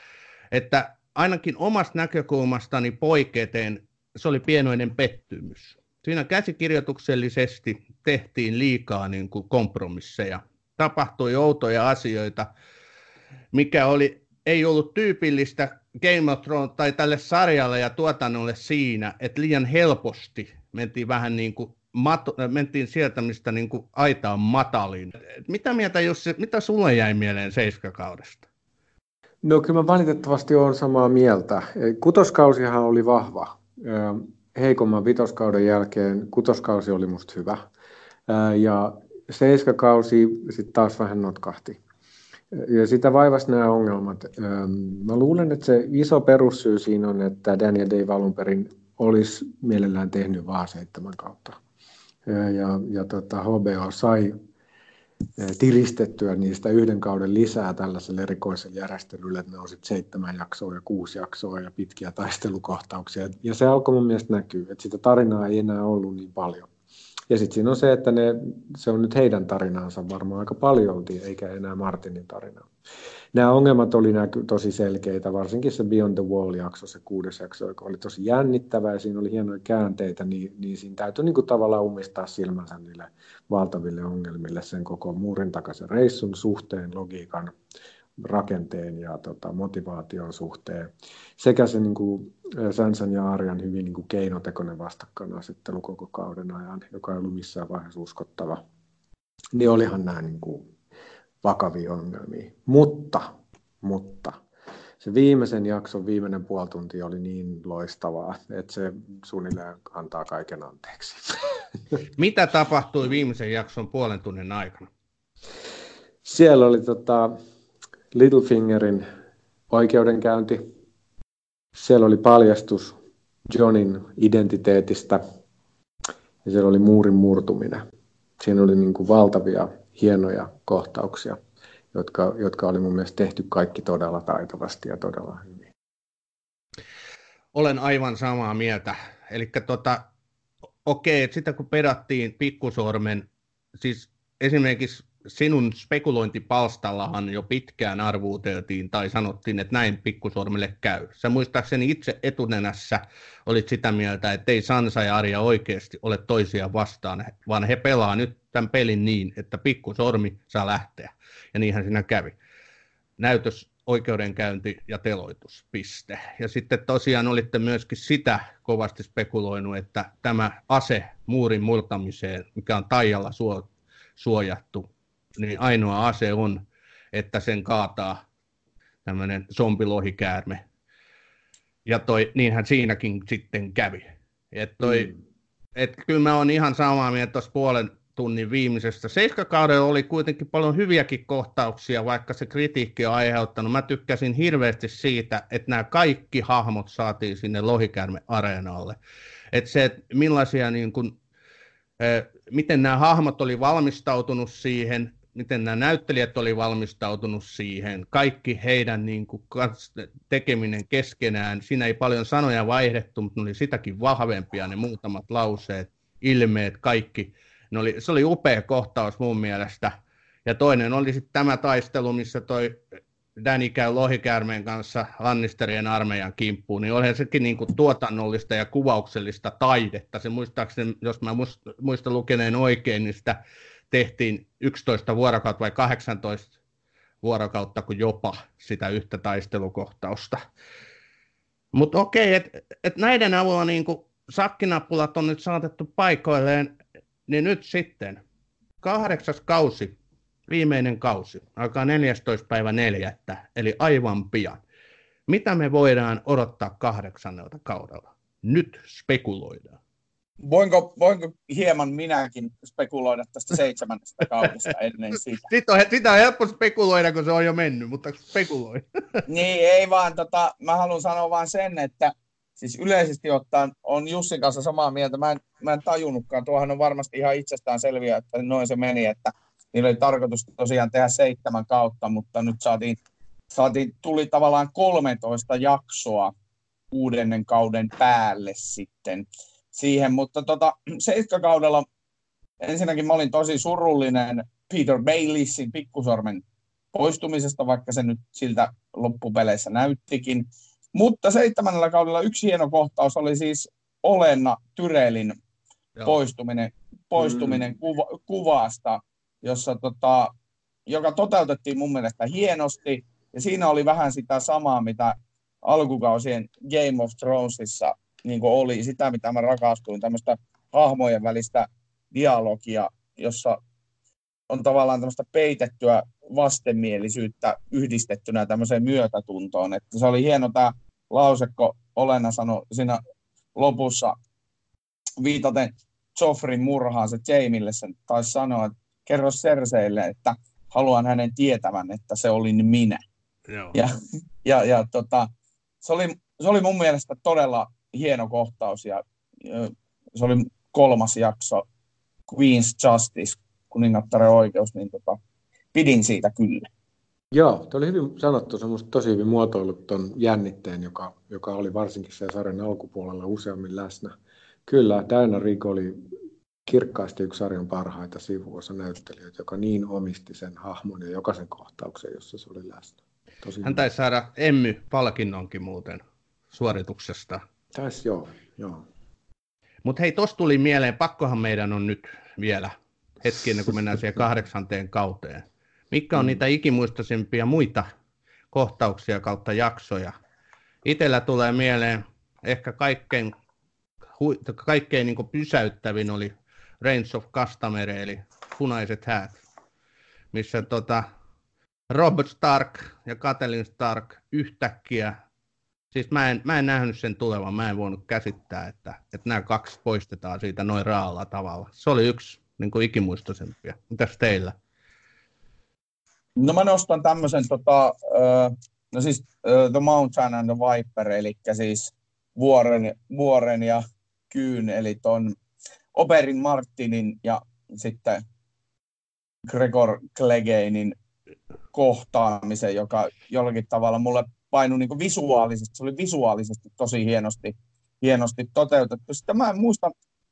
että ainakin omasta näkökulmastani poiketen se oli pienoinen pettymys. Siinä käsikirjoituksellisesti tehtiin liikaa niin kuin kompromisseja. Tapahtui outoja asioita, mikä oli, ei ollut tyypillistä Game of Thrones tai tälle sarjalle ja tuotannolle siinä, että liian helposti mentiin vähän niin kuin mato, mentiin sieltä, mistä niin kuin aita on matalin. Mitä mieltä Jussi, mitä sulle jäi mieleen seiskakaudesta? No kyllä mä valitettavasti olen samaa mieltä. Kutoskausihan oli vahva. Heikomman vitoskauden jälkeen kutoskausi oli musta hyvä. Ja seiskakausi sitten taas vähän notkahti. Ja sitä vaivasi nämä ongelmat. Mä luulen, että se iso perussyy siinä on, että Daniel Dave alun perin olisi mielellään tehnyt vaan seitsemän kautta. Ja, ja tota, HBO sai tiristettyä niistä yhden kauden lisää tällaiselle erikoiselle järjestelylle, että ne on sitten seitsemän jaksoa ja kuusi jaksoa ja pitkiä taistelukohtauksia. Ja se alkoi mun mielestä näkyä, että sitä tarinaa ei enää ollut niin paljon. Ja sitten siinä on se, että ne, se on nyt heidän tarinansa varmaan aika paljon, eikä enää Martinin tarinaa. Nämä ongelmat oli näky, tosi selkeitä, varsinkin se Beyond the Wall-jakso, se kuudes jakso, joka oli tosi jännittävä ja siinä oli hienoja käänteitä, niin, niin siinä täytyy niin kuin tavallaan umistaa silmänsä niille valtaville ongelmille sen koko muurin takaisin reissun suhteen, logiikan, rakenteen ja tota, motivaation suhteen. Sekä se niin kuin, Sansan ja Arjan hyvin niin kuin keinotekoinen vastakkainasettelu koko kauden ajan, joka ei ollut missään vaiheessa uskottava, niin olihan nämä niin kuin, vakavia ongelmia. Mutta, mutta se viimeisen jakson viimeinen puoli tunti oli niin loistavaa, että se suunnilleen antaa kaiken anteeksi. Mitä tapahtui viimeisen jakson puolen tunnin aikana? Siellä oli tota, Littlefingerin oikeudenkäynti. Siellä oli paljastus Johnin identiteetistä ja siellä oli muurin murtuminen. Siinä oli niin kuin valtavia hienoja kohtauksia, jotka, jotka oli mun mielestä tehty kaikki todella taitavasti ja todella hyvin. Olen aivan samaa mieltä. Eli tota, okei, että sitä kun pedattiin pikkusormen, siis esimerkiksi sinun spekulointipalstallahan jo pitkään arvuuteltiin tai sanottiin, että näin pikkusormelle käy. Sä muistaakseni itse etunenässä olit sitä mieltä, että ei Sansa ja Arja oikeasti ole toisia vastaan, vaan he pelaa nyt tämän pelin niin, että pikkusormi saa lähteä. Ja niinhän siinä kävi. Näytös, oikeudenkäynti ja teloitus, piste. Ja sitten tosiaan olitte myöskin sitä kovasti spekuloinut, että tämä ase muurin murtamiseen, mikä on Taijalla suojattu, niin ainoa ase on, että sen kaataa tämmöinen zombilohikäärme. Ja toi, niinhän siinäkin sitten kävi. Et toi, mm. et kyllä mä oon ihan samaa mieltä tuossa puolen tunnin viimeisestä. Seiskakaudella oli kuitenkin paljon hyviäkin kohtauksia, vaikka se kritiikki on aiheuttanut. Mä tykkäsin hirveästi siitä, että nämä kaikki hahmot saatiin sinne lohikärme-areenalle. Että se, että millaisia niin kun, miten nämä hahmot oli valmistautunut siihen, miten nämä näyttelijät oli valmistautunut siihen, kaikki heidän niin kuin, tekeminen keskenään, siinä ei paljon sanoja vaihdettu, mutta ne oli sitäkin vahvempia ne muutamat lauseet, ilmeet, kaikki. Ne oli, se oli upea kohtaus mun mielestä. Ja toinen oli sitten tämä taistelu, missä toi Danny käy lohikäärmeen kanssa Lannisterien armeijan kimppuun, niin olihan sekin niin kuin tuotannollista ja kuvauksellista taidetta. Se muistaakseni, jos mä muistan lukeneen oikein, niin sitä tehtiin 11 vuorokautta vai 18 vuorokautta kuin jopa sitä yhtä taistelukohtausta. Mutta okei, että et näiden avulla niin sakkinappulat on nyt saatettu paikoilleen, niin nyt sitten kahdeksas kausi, viimeinen kausi, alkaa 14. päivä neljättä, eli aivan pian. Mitä me voidaan odottaa kahdeksannelta kaudella? Nyt spekuloidaan voinko, voinko hieman minäkin spekuloida tästä seitsemännestä kaudesta ennen sitä? Sitä on, sitä on helppo spekuloida, kun se on jo mennyt, mutta spekuloi. niin, ei vaan, tota, mä haluan sanoa vaan sen, että siis yleisesti ottaen on Jussin kanssa samaa mieltä. Mä en, mä en tajunnutkaan, tuohan on varmasti ihan itsestään selviä, että noin se meni, että niillä oli tarkoitus tosiaan tehdä seitsemän kautta, mutta nyt saatiin, saatiin tuli tavallaan 13 jaksoa kuudennen kauden päälle sitten siihen, mutta tota, seiskakaudella ensinnäkin mä olin tosi surullinen Peter Baylissin pikkusormen poistumisesta, vaikka se nyt siltä loppupeleissä näyttikin. Mutta seitsemännellä kaudella yksi hieno kohtaus oli siis Olenna Tyrelin Joo. poistuminen, poistuminen mm. kuva, kuvasta, jossa tota, joka toteutettiin mun mielestä hienosti, ja siinä oli vähän sitä samaa, mitä alkukausien Game of Thronesissa niin oli, sitä mitä mä rakastuin, tämmöistä hahmojen välistä dialogia, jossa on tavallaan tämmöistä peitettyä vastenmielisyyttä yhdistettynä tämmöiseen myötätuntoon. Että se oli hieno tämä lausekko, Olena sanoi siinä lopussa viitaten Joffrin murhaan, se Jamille sen taisi sanoa, että kerro Serseille, että haluan hänen tietävän, että se olin minä. Joo. Ja, ja, ja tota, se, oli, se oli mun mielestä todella hieno kohtaus ja se oli kolmas jakso Queen's Justice, kuningattaren oikeus, niin tota, pidin siitä kyllä. Joo, tuo oli hyvin sanottu, se on tosi hyvin muotoillut tuon jännitteen, joka, joka oli varsinkin se sarjan alkupuolella useammin läsnä. Kyllä, Diana Rick oli kirkkaasti yksi sarjan parhaita sivuosa näyttelijöitä, joka niin omisti sen hahmon ja jokaisen kohtauksen, jossa se oli läsnä. Tosi Hän taisi saada Emmy-palkinnonkin muuten suorituksesta. Taisi joo, joo. Mutta hei, tuossa tuli mieleen, pakkohan meidän on nyt vielä hetki ennen kuin mennään siihen kahdeksanteen kauteen. Mikä on mm. niitä ikimuistoisimpia muita kohtauksia kautta jaksoja? Itellä tulee mieleen ehkä kaikkein, hu, kaikkein niin pysäyttävin oli Reigns of Castamere, eli punaiset häät, missä tota, Robert Stark ja Kathleen Stark yhtäkkiä, siis mä en, mä en nähnyt sen tulevan, mä en voinut käsittää, että, että nämä kaksi poistetaan siitä noin raalla tavalla. Se oli yksi niin kuin ikimuistoisempia. Mitäs teillä? No mä nostan tämmöisen, tota, no siis The Mountain and the Viper, eli siis vuoren, vuoren ja kyyn, eli ton Operin Martinin ja sitten Gregor Cleganein kohtaamisen, joka jollakin tavalla mulle painui niin visuaalisesti, se oli visuaalisesti tosi hienosti, hienosti toteutettu. Sitten mä en muista,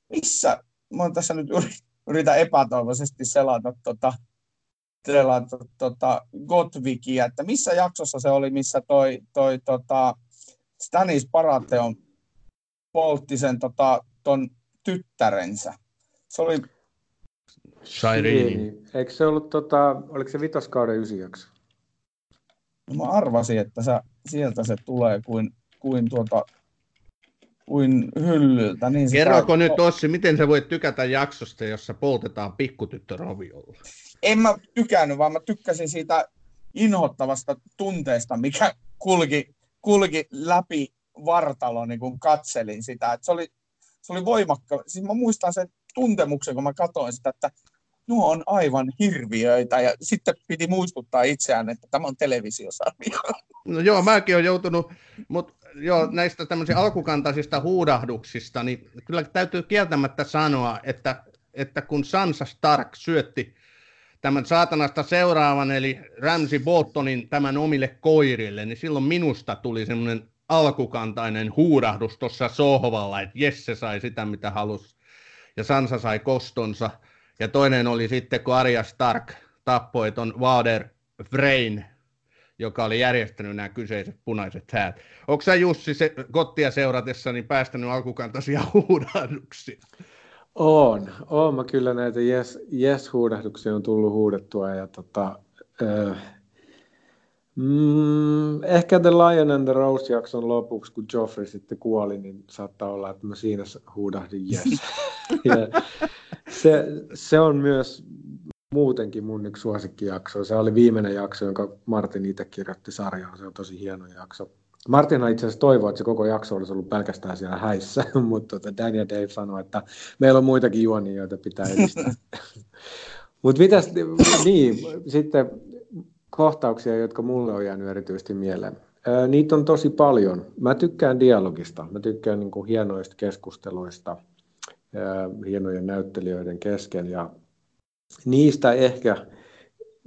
missä, mä oon tässä nyt yritän epätoivoisesti selata tota, selata, tota, Gotvikia, että missä jaksossa se oli, missä toi, toi tota, Stanis Parateon poltti sen tota, ton tyttärensä. Se oli... Shireen. Niin. Eikö se ollut, tota, oliko se vitoskauden ysijakso? No mä arvasin, että sä, sieltä se tulee kuin, kuin tuota kuin hyllyltä. Niin Kerroko nyt Ossi, miten sä voit tykätä jaksosta, jossa poltetaan pikkutyttö roviolla? En mä tykännyt, vaan mä tykkäsin siitä inhottavasta tunteesta, mikä kulki, kulki läpi vartalo, niin kun katselin sitä. Et se oli se oli voimakka. Siis mä muistan sen tuntemuksen, kun mä katsoin sitä, että nuo on aivan hirviöitä ja sitten piti muistuttaa itseään, että tämä on televisiosarja. No joo, mäkin olen joutunut, mutta joo, näistä tämmöisistä alkukantaisista huudahduksista, niin kyllä täytyy kieltämättä sanoa, että, että kun Sansa Stark syötti tämän saatanasta seuraavan, eli Ramsey Boltonin tämän omille koirille, niin silloin minusta tuli semmoinen alkukantainen huudahdus tuossa sohvalla, että Jesse sai sitä, mitä halusi, ja Sansa sai kostonsa. Ja toinen oli sitten, kun Arya Stark tappoi ton Wader Vrain, joka oli järjestänyt nämä kyseiset punaiset häät. Onko sä Jussi se, kottia seuratessa niin päästänyt alkukantaisia huudahduksia? On, on. Mä kyllä näitä yes-huudahduksia yes on tullut huudettua ja tota, äh, Mm, ehkä The Lion and the Rose-jakson lopuksi, kun Joffrey sitten kuoli, niin saattaa olla, että mä siinä huudahdin yes. ja se, se on myös muutenkin mun yksi suosikkijakso. Se oli viimeinen jakso, jonka Martin itse kirjoitti sarjaan. Se on tosi hieno jakso. Martin itse asiassa toivoi, että se koko jakso olisi ollut pelkästään siellä häissä, mutta tota Dan ja Dave sanoi, että meillä on muitakin juonia, joita pitää edistää. mutta mitäs, niin, sitten kohtauksia, jotka mulle on jäänyt erityisesti mieleen. Niitä on tosi paljon. Mä tykkään dialogista, mä tykkään niin kuin hienoista keskusteluista hienojen näyttelijöiden kesken ja niistä ehkä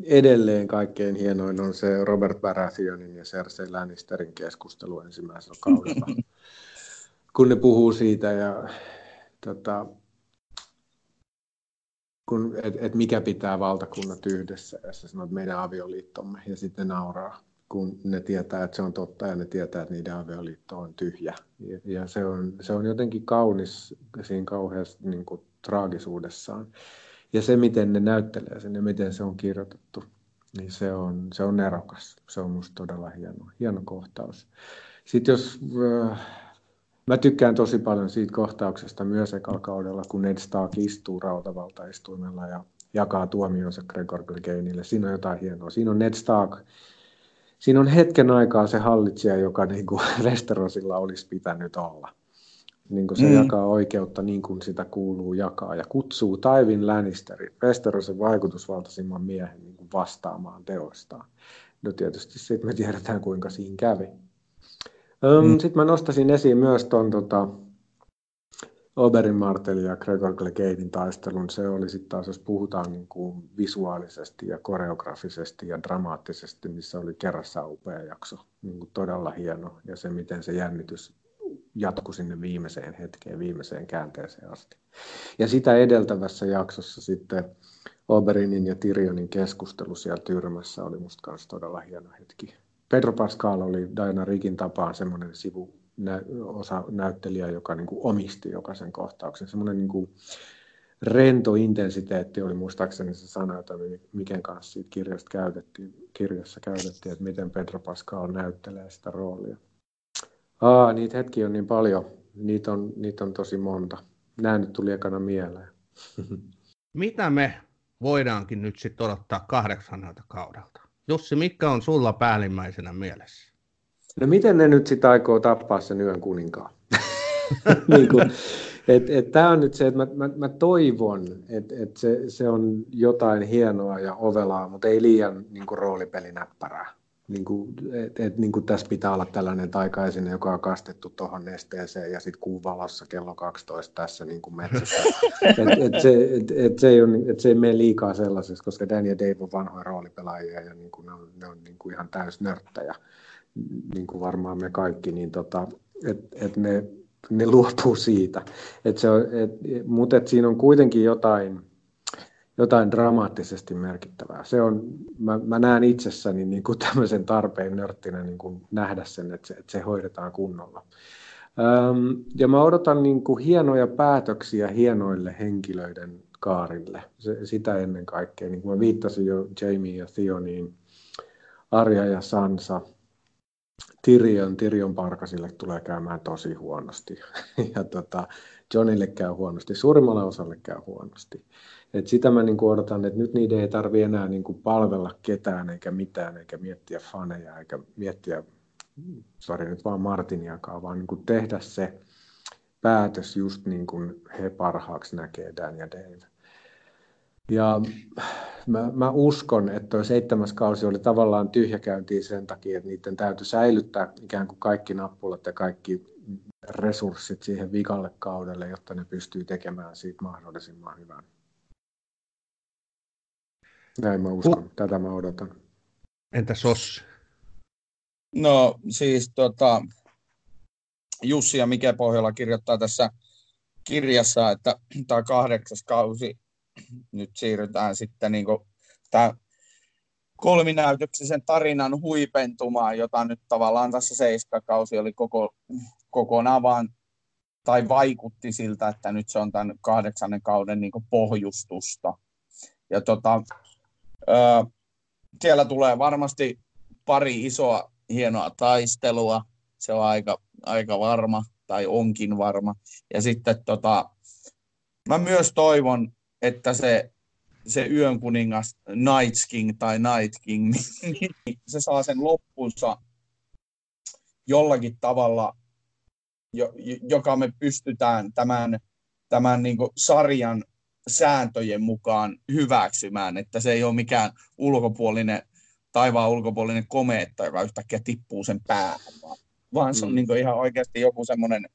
edelleen kaikkein hienoin on se Robert Baratheonin ja Cersei Lannisterin keskustelu ensimmäisellä kaudella. kun ne puhuu siitä ja tota, että et mikä pitää valtakunnat yhdessä, ja sä sanot meidän avioliittomme, ja sitten nauraa, kun ne tietää, että se on totta ja ne tietää, että niiden avioliitto on tyhjä. Ja se on, se on jotenkin kaunis siinä kauheassa niin kuin, traagisuudessaan. Ja se, miten ne näyttelee sen ja miten se on kirjoitettu, niin se on, se on nerokas. Se on musta todella hieno, hieno kohtaus. Sitten jos äh, Mä tykkään tosi paljon siitä kohtauksesta myös ekalla kaudella, kun Ned Stark istuu rautavaltaistuimella ja jakaa tuomionsa Gregor Cleganeille. Siinä on jotain hienoa. Siinä on Ned Stark. Siinä on hetken aikaa se hallitsija, joka niin kuin Westerosilla olisi pitänyt olla. Niin kuin se mm. jakaa oikeutta niin kuin sitä kuuluu jakaa ja kutsuu Taivin Lannisterin, Westerosin vaikutusvaltaisimman miehen niin kuin vastaamaan teoistaan. No tietysti sitten me tiedetään, kuinka siinä kävi. Mm. Sitten mä nostasin esiin myös tuon tota, Oberin Martelin ja Gregor Clegadein taistelun. Se oli sitten taas, jos puhutaan niin kuin visuaalisesti ja koreografisesti ja dramaattisesti, missä oli kerrassa upea jakso. Niin kuin todella hieno. Ja se, miten se jännitys jatkui sinne viimeiseen hetkeen, viimeiseen käänteeseen asti. Ja sitä edeltävässä jaksossa sitten Oberinin ja Tyrionin keskustelu siellä tyrmässä oli musta myös todella hieno hetki. Pedro Pascal oli Diana Rikin tapaan semmoinen sivu osa näyttelijä, joka niin kuin omisti jokaisen kohtauksen. Semmoinen niin kuin rento intensiteetti oli muistaakseni se sana, jota Miken kanssa siitä kirjasta käytettiin, kirjassa käytettiin, että miten Pedro Pascal näyttelee sitä roolia. Aa, niitä hetkiä on niin paljon. Niitä on, niitä on tosi monta. Nämä nyt tuli ekana mieleen. Mitä me voidaankin nyt sitten odottaa kahdeksannelta kaudelta? Jussi, mikä on sulla päällimmäisenä mielessä? No miten ne nyt sitten aikoo tappaa sen yön kuninkaan? niin kuin, et, et Tämä on nyt se, että mä, mä, mä toivon, että et se, se on jotain hienoa ja ovelaa, mutta ei liian niin roolipelinäppärää. Niin kuin, et, et, niin kuin tässä pitää olla tällainen taikaisinen, joka on kastettu tuohon nesteeseen ja sitten kuun valossa kello 12 tässä niin kuin metsässä. et, et se, et, et se, ei ole, et se ei mene liikaa sellaisessa, koska Dan ja Dave on vanhoja roolipelaajia ja niin kuin ne on, ne on niin kuin ihan täys nörttäjä, niin kuin varmaan me kaikki, niin tota, että et ne, ne luopuu siitä. Et se on, et, mutta et siinä on kuitenkin jotain, jotain dramaattisesti merkittävää. Se on, mä, mä näen itsessäni niin kuin tämmöisen tarpeen nörttinä niin kuin nähdä sen, että se, että se hoidetaan kunnolla. Öm, ja mä odotan niin kuin hienoja päätöksiä hienoille henkilöiden kaarille. Se, sitä ennen kaikkea. Niin kuin mä viittasin jo Jamie ja Theoniin, Arja ja Sansa, Tyrion, Tyrion Parkasille tulee käymään tosi huonosti. ja tota, Johnille käy huonosti, suurimmalle osalle käy huonosti. Et sitä mä niin odotan, että nyt niiden ei tarvi enää niin palvella ketään eikä mitään, eikä miettiä faneja, eikä miettiä, sori nyt vaan Martiniakaan, vaan niin tehdä se päätös just niin kuin he parhaaksi näkee Dan ja Dave. Ja mä, mä uskon, että tuo seitsemäs kausi oli tavallaan tyhjäkäyntiä sen takia, että niiden täytyy säilyttää ikään kuin kaikki nappulat ja kaikki resurssit siihen vikalle kaudelle, jotta ne pystyy tekemään siitä mahdollisimman hyvän. Näin mä uskon. Uh. Tätä mä odotan. Entä Sos? No siis tota, Jussi ja Mike Pohjola kirjoittaa tässä kirjassa, että tämä kahdeksas kausi nyt siirrytään sitten niin tämä kolminäytöksisen tarinan huipentumaan, jota nyt tavallaan tässä seiskakausi oli koko, kokonaan vaan, tai vaikutti siltä, että nyt se on tämän kahdeksannen kauden niin pohjustusta. Ja tota, siellä tulee varmasti pari isoa hienoa taistelua, se on aika, aika varma, tai onkin varma. Ja sitten tota, mä myös toivon, että se, se yön kuningas Night King tai Night King, se saa sen loppunsa jollakin tavalla, joka me pystytään tämän, tämän niin sarjan sääntöjen mukaan hyväksymään, että se ei ole mikään ulkopuolinen, taivaan ulkopuolinen komeetta, joka yhtäkkiä tippuu sen päähän, vaan, vaan se on mm. niin ihan oikeasti joku semmoinen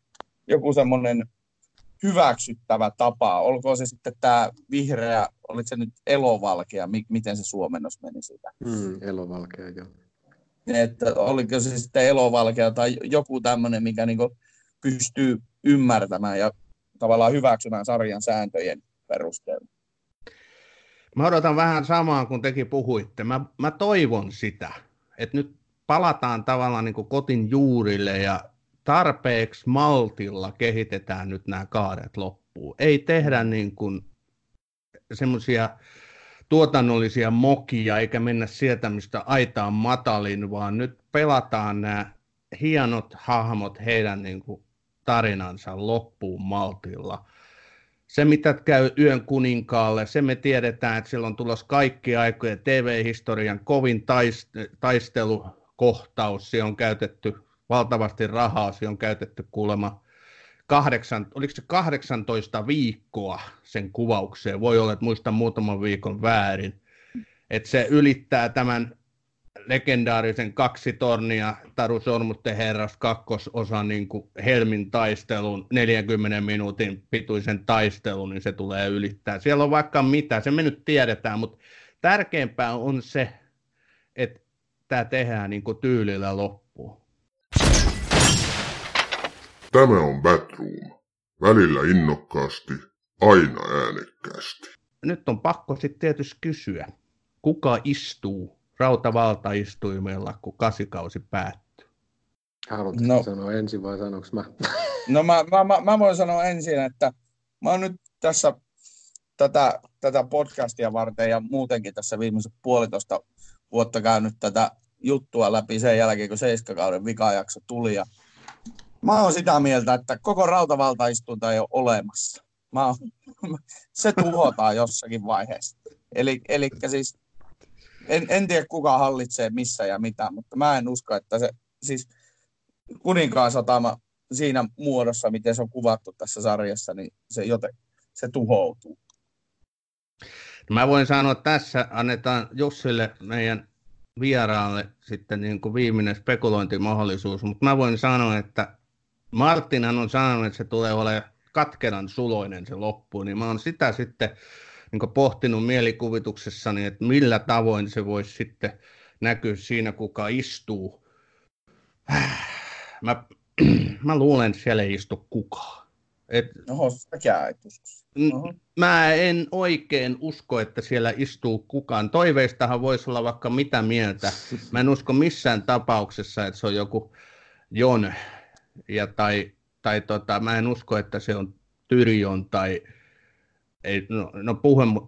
joku semmoinen hyväksyttävä tapa. Olkoon se sitten tämä vihreä, olit se nyt elovalkea, miten se suomennos meni siitä? Mm, elovalkea, joo. Että oliko se sitten elovalkea tai joku tämmöinen, mikä niinku pystyy ymmärtämään ja tavallaan hyväksymään sarjan sääntöjen perusteella. Mä odotan vähän samaa kuin tekin puhuitte. Mä, mä toivon sitä, että nyt palataan tavallaan niin kuin kotin juurille ja tarpeeksi maltilla kehitetään nyt nämä kaaret loppuun. Ei tehdä niin kuin semmoisia tuotannollisia mokia, eikä mennä sieltä, mistä aita on matalin, vaan nyt pelataan nämä hienot hahmot heidän niin kuin tarinansa loppuun maltilla. Se, mitä käy Yön kuninkaalle, se me tiedetään, että silloin tulos kaikki aikojen TV-historian kovin taistelukohtaus. Se on käytetty valtavasti rahaa, se on käytetty kuulemma kahdeksan, oliko se 18 viikkoa sen kuvaukseen, voi olla, että muistan muutaman viikon väärin, että se ylittää tämän legendaarisen kaksi tornia Taru Sormusten herras kakkososan niin kuin Helmin taistelun, 40 minuutin pituisen taistelun, niin se tulee ylittää. Siellä on vaikka mitä, se me nyt tiedetään, mutta tärkeämpää on se, että tämä tehdään niin kuin tyylillä loppuun. Tämä on Batroom. Välillä innokkaasti, aina äänekkäästi. Nyt on pakko sitten tietysti kysyä, kuka istuu rautavaltaistuimella, kun kasikausi päättyy? Haluatko no. sanoa ensin vai sanoks mä? No mä, mä, mä, mä voin sanoa ensin, että mä oon nyt tässä tätä, tätä podcastia varten ja muutenkin tässä viimeiset puolitoista vuotta käynyt tätä juttua läpi sen jälkeen, kun seiskakauden vikajakso tuli. Ja mä oon sitä mieltä, että koko rautavaltaistunta ei ole olemassa. Mä oon, se tuhotaan jossakin vaiheessa. Eli, eli siis en, en tiedä kuka hallitsee missä ja mitä, mutta mä en usko, että se siis kuninkaan satama siinä muodossa, miten se on kuvattu tässä sarjassa, niin se, joten, se tuhoutuu. Mä voin sanoa, että tässä annetaan Jussille meidän vieraalle sitten niin kuin viimeinen spekulointimahdollisuus, mutta mä voin sanoa, että Martinhan on sanonut, että se tulee olemaan katkeran suloinen se loppu, niin mä oon sitä sitten niin pohtinut mielikuvituksessani, että millä tavoin se voisi sitten näkyä siinä, kuka istuu. Mä, mä luulen, että siellä ei istu kukaan. Et, Oho, säkään et usko. Mä en oikein usko, että siellä istuu kukaan. Toiveistahan voisi olla vaikka mitä mieltä. Mä en usko missään tapauksessa, että se on joku Jon, ja tai, tai tota, mä en usko, että se on Tyrion tai ei, no, no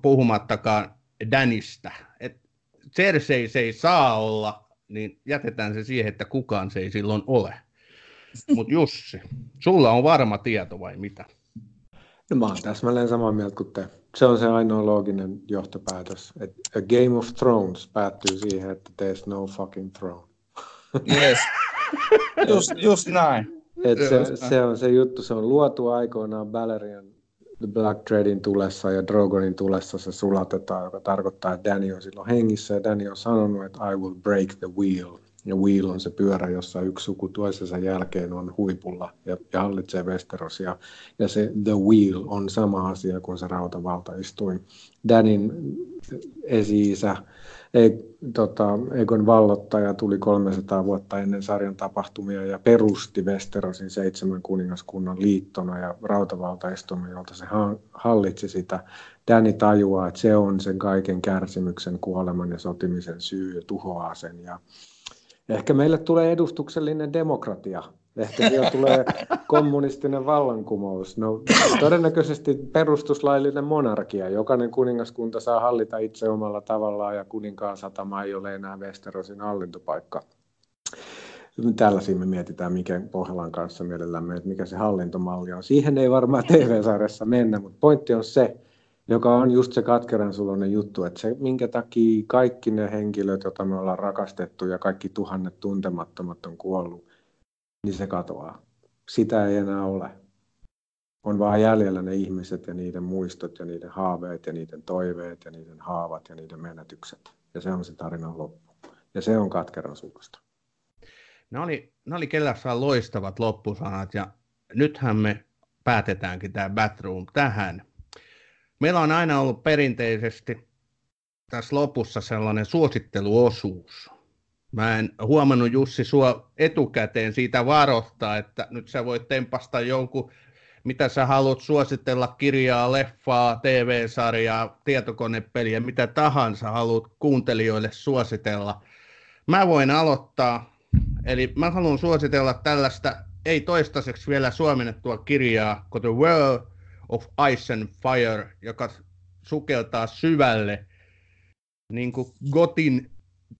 puhumattakaan Danista. Et Cersei se ei saa olla, niin jätetään se siihen, että kukaan se ei silloin ole. Mutta Jussi, sulla on varma tieto vai mitä? No mä oon täsmälleen samaa mieltä kuin te. Se on se ainoa looginen johtopäätös. Et A Game of Thrones päättyy siihen, että there's no fucking throne. Yes. just, just näin. Et se, se, on se juttu, se on luotu aikoinaan Balerian The Black Threadin tulessa ja Drogonin tulessa se sulatetaan, joka tarkoittaa, että Danny on silloin hengissä ja Danny on sanonut, että I will break the wheel. Ja wheel on se pyörä, jossa yksi suku toisensa jälkeen on huipulla ja, ja hallitsee Westerosia. Ja se the wheel on sama asia kuin se rautavaltaistuin. Danin ei, tota, Egon vallottaja tuli 300 vuotta ennen sarjan tapahtumia ja perusti Westerosin seitsemän kuningaskunnan liittona ja rautavaltaistumme, jolta se hallitsi sitä. Danny tajuaa, että se on sen kaiken kärsimyksen, kuoleman ja sotimisen syy ja tuhoaa sen. Ja ehkä meille tulee edustuksellinen demokratia Ehkä siellä tulee kommunistinen vallankumous. No, todennäköisesti perustuslaillinen monarkia. Jokainen kuningaskunta saa hallita itse omalla tavallaan ja kuninkaan satama ei ole enää Westerosin hallintopaikka. Tällaisia me mietitään mikä Pohjolan kanssa mielellämme, että mikä se hallintomalli on. Siihen ei varmaan TV-sarjassa mennä, mutta pointti on se, joka on just se katkeran sulonen juttu, että se, minkä takia kaikki ne henkilöt, joita me ollaan rakastettu ja kaikki tuhannet tuntemattomat on kuollut, niin se katoaa. Sitä ei enää ole. On vaan jäljellä ne ihmiset ja niiden muistot ja niiden haaveet ja niiden toiveet ja niiden haavat ja niiden menetykset. Ja se on se tarinan loppu. Ja se on katkeran suusta. Ne oli, ne oli kellässään loistavat loppusanat ja nythän me päätetäänkin tämä Batroom tähän. Meillä on aina ollut perinteisesti tässä lopussa sellainen suositteluosuus. Mä en huomannut Jussi sua etukäteen siitä varoittaa, että nyt sä voit tempasta jonkun, mitä sä haluat suositella, kirjaa, leffaa, TV-sarjaa, tietokonepeliä, mitä tahansa haluat kuuntelijoille suositella. Mä voin aloittaa. Eli mä haluan suositella tällaista ei toistaiseksi vielä suomennettua kirjaa kuin The World of Ice and Fire, joka sukeltaa syvälle niin kuin Gotin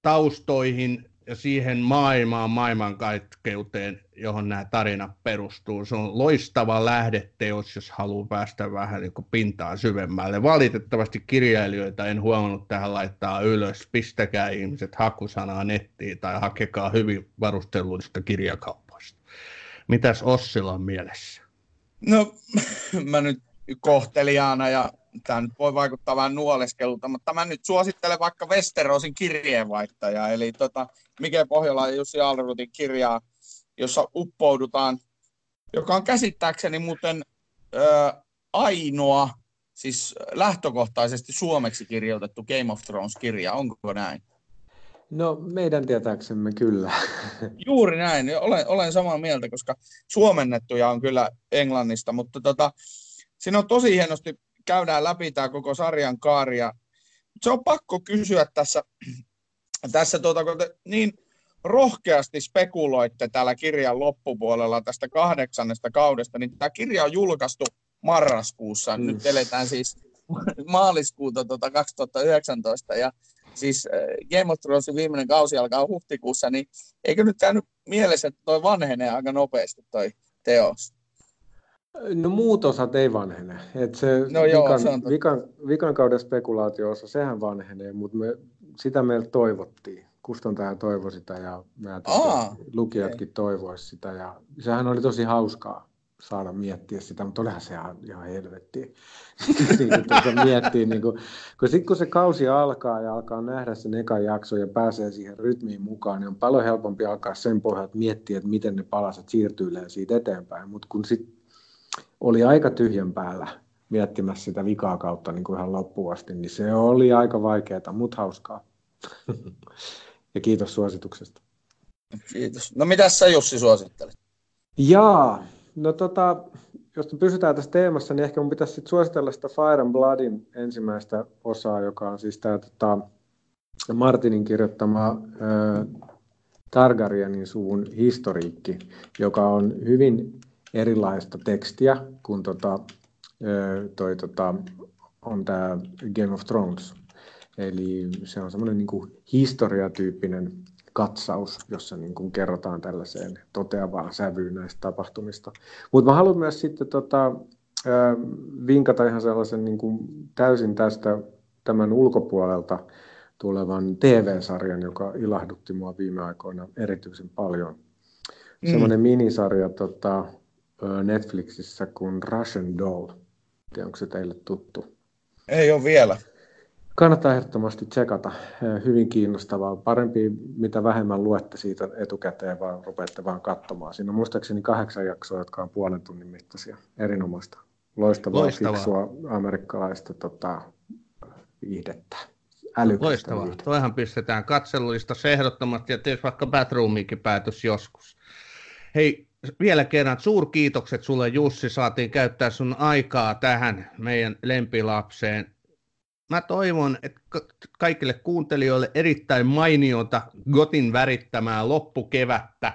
taustoihin ja siihen maailmaan, maailmankaikkeuteen, johon nämä tarinat perustuu. Se on loistava lähdeteos, jos haluaa päästä vähän niin pintaan syvemmälle. Valitettavasti kirjailijoita en huomannut tähän laittaa ylös. Pistäkää ihmiset hakusanaa nettiin tai hakekaa hyvin varustelluista kirjakaupoista. Mitäs Ossilla on mielessä? No, mä nyt kohteliaana ja tämä nyt voi vaikuttaa vähän nuoleskelulta, mutta mä nyt suosittelen vaikka Westerosin kirjeenvaihtajaa, eli tota, Mike Pohjola ja Jussi Alrutin kirjaa, jossa uppoudutaan, joka on käsittääkseni muuten ö, ainoa, siis lähtökohtaisesti suomeksi kirjoitettu Game of Thrones-kirja, onko näin? No meidän tietääksemme kyllä. Juuri näin, olen, olen samaa mieltä, koska suomennettuja on kyllä englannista, mutta tota, siinä on tosi hienosti käydään läpi tämä koko sarjan kaari. Ja se on pakko kysyä tässä, tässä tuota, kun te niin rohkeasti spekuloitte täällä kirjan loppupuolella tästä kahdeksannesta kaudesta, niin tämä kirja on julkaistu marraskuussa. Mm. Nyt eletään siis maaliskuuta tuota 2019 ja siis äh, Game of Thronesin viimeinen kausi alkaa huhtikuussa, niin eikö nyt käynyt mielessä, että toi vanhenee aika nopeasti toi teos? No muut osat ei vanhene. Et se, no joo, vikan, se on vikan, vikan kauden spekulaatio-osa, sehän vanhenee, mutta me, sitä meiltä toivottiin. Kustantaja toivoi sitä ja me Aa, lukijatkin okay. toivoisivat sitä. Ja sehän oli tosi hauskaa saada miettiä sitä, mutta olihan se ihan, ihan helvettiä. niin, tuota miettii, niin kuin, kun sitten kun se kausi alkaa ja alkaa nähdä sen ekan jakso ja pääsee siihen rytmiin mukaan, niin on paljon helpompi alkaa sen pohjalta miettiä, että miten ne palaset siirtyy siitä eteenpäin. Mutta kun sitten oli aika tyhjän päällä miettimässä sitä vikaa kautta niin kuin ihan loppuvasti, niin se oli aika vaikeaa, mutta hauskaa. ja kiitos suosituksesta. Kiitos. No mitä sä Jussi suosittelet? Jaa, no tota, jos pysytään tässä teemassa, niin ehkä mun pitäisi sit suositella sitä Fire and Bloodin ensimmäistä osaa, joka on siis tämä tota, Martinin kirjoittama äh, Targaryenin suvun historiikki, joka on hyvin erilaista tekstiä kuin tota, toi, tota, on tämä Game of Thrones. Eli se on semmoinen niin historiatyyppinen katsaus, jossa niin kuin kerrotaan tällaiseen toteavaan sävyyn näistä tapahtumista. Mutta mä haluan myös sitten tota, vinkata ihan sellaisen niin kuin täysin tästä tämän ulkopuolelta tulevan TV-sarjan, joka ilahdutti mua viime aikoina erityisen paljon. Mm. Semmoinen minisarja tota, Netflixissä kuin Russian Doll. Tiedä, onko se teille tuttu? Ei ole vielä. Kannattaa ehdottomasti tsekata. Hyvin kiinnostavaa. Parempi, mitä vähemmän luette siitä etukäteen, vaan rupeatte vaan katsomaan. Siinä on muistaakseni kahdeksan jaksoa, jotka on puolen tunnin mittaisia. Erinomaista. Loistavaa, Loistavaa. fiksua amerikkalaista tota, viihdettä. Loistavaa. Viihdettä. Toihan pistetään katseluista ehdottomasti ja tietysti vaikka Batroomiinkin päätös joskus. Hei, vielä kerran suurkiitokset sulle Jussi, saatiin käyttää sun aikaa tähän meidän lempilapseen. Mä toivon, että kaikille kuuntelijoille erittäin mainiota Gotin värittämää loppukevättä.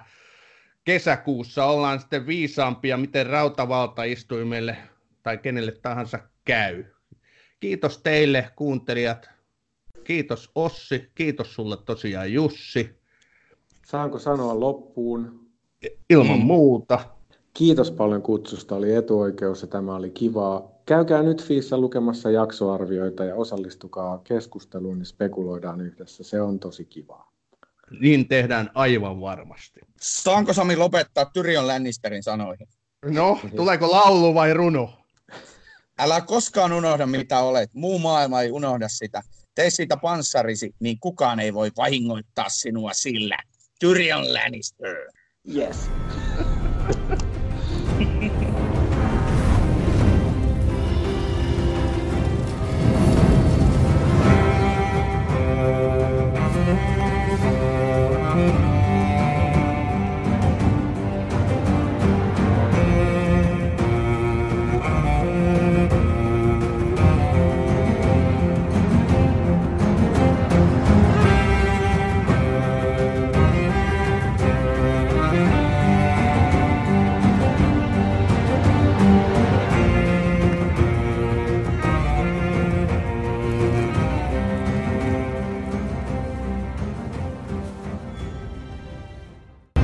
Kesäkuussa ollaan sitten viisaampia, miten rautavaltaistuimelle tai kenelle tahansa käy. Kiitos teille kuuntelijat. Kiitos Ossi, kiitos sulle tosiaan Jussi. Saanko sanoa loppuun ilman mm. muuta. Kiitos paljon kutsusta, oli etuoikeus ja tämä oli kivaa. Käykää nyt Fiissa lukemassa jaksoarvioita ja osallistukaa keskusteluun, niin spekuloidaan yhdessä. Se on tosi kivaa. Niin tehdään aivan varmasti. Saanko Sami lopettaa Tyrion Lannisterin sanoihin? No, tuleeko laulu vai runo? Älä koskaan unohda mitä olet. Muu maailma ei unohda sitä. Tee siitä panssarisi, niin kukaan ei voi vahingoittaa sinua sillä. Tyrion Lannister. Yes.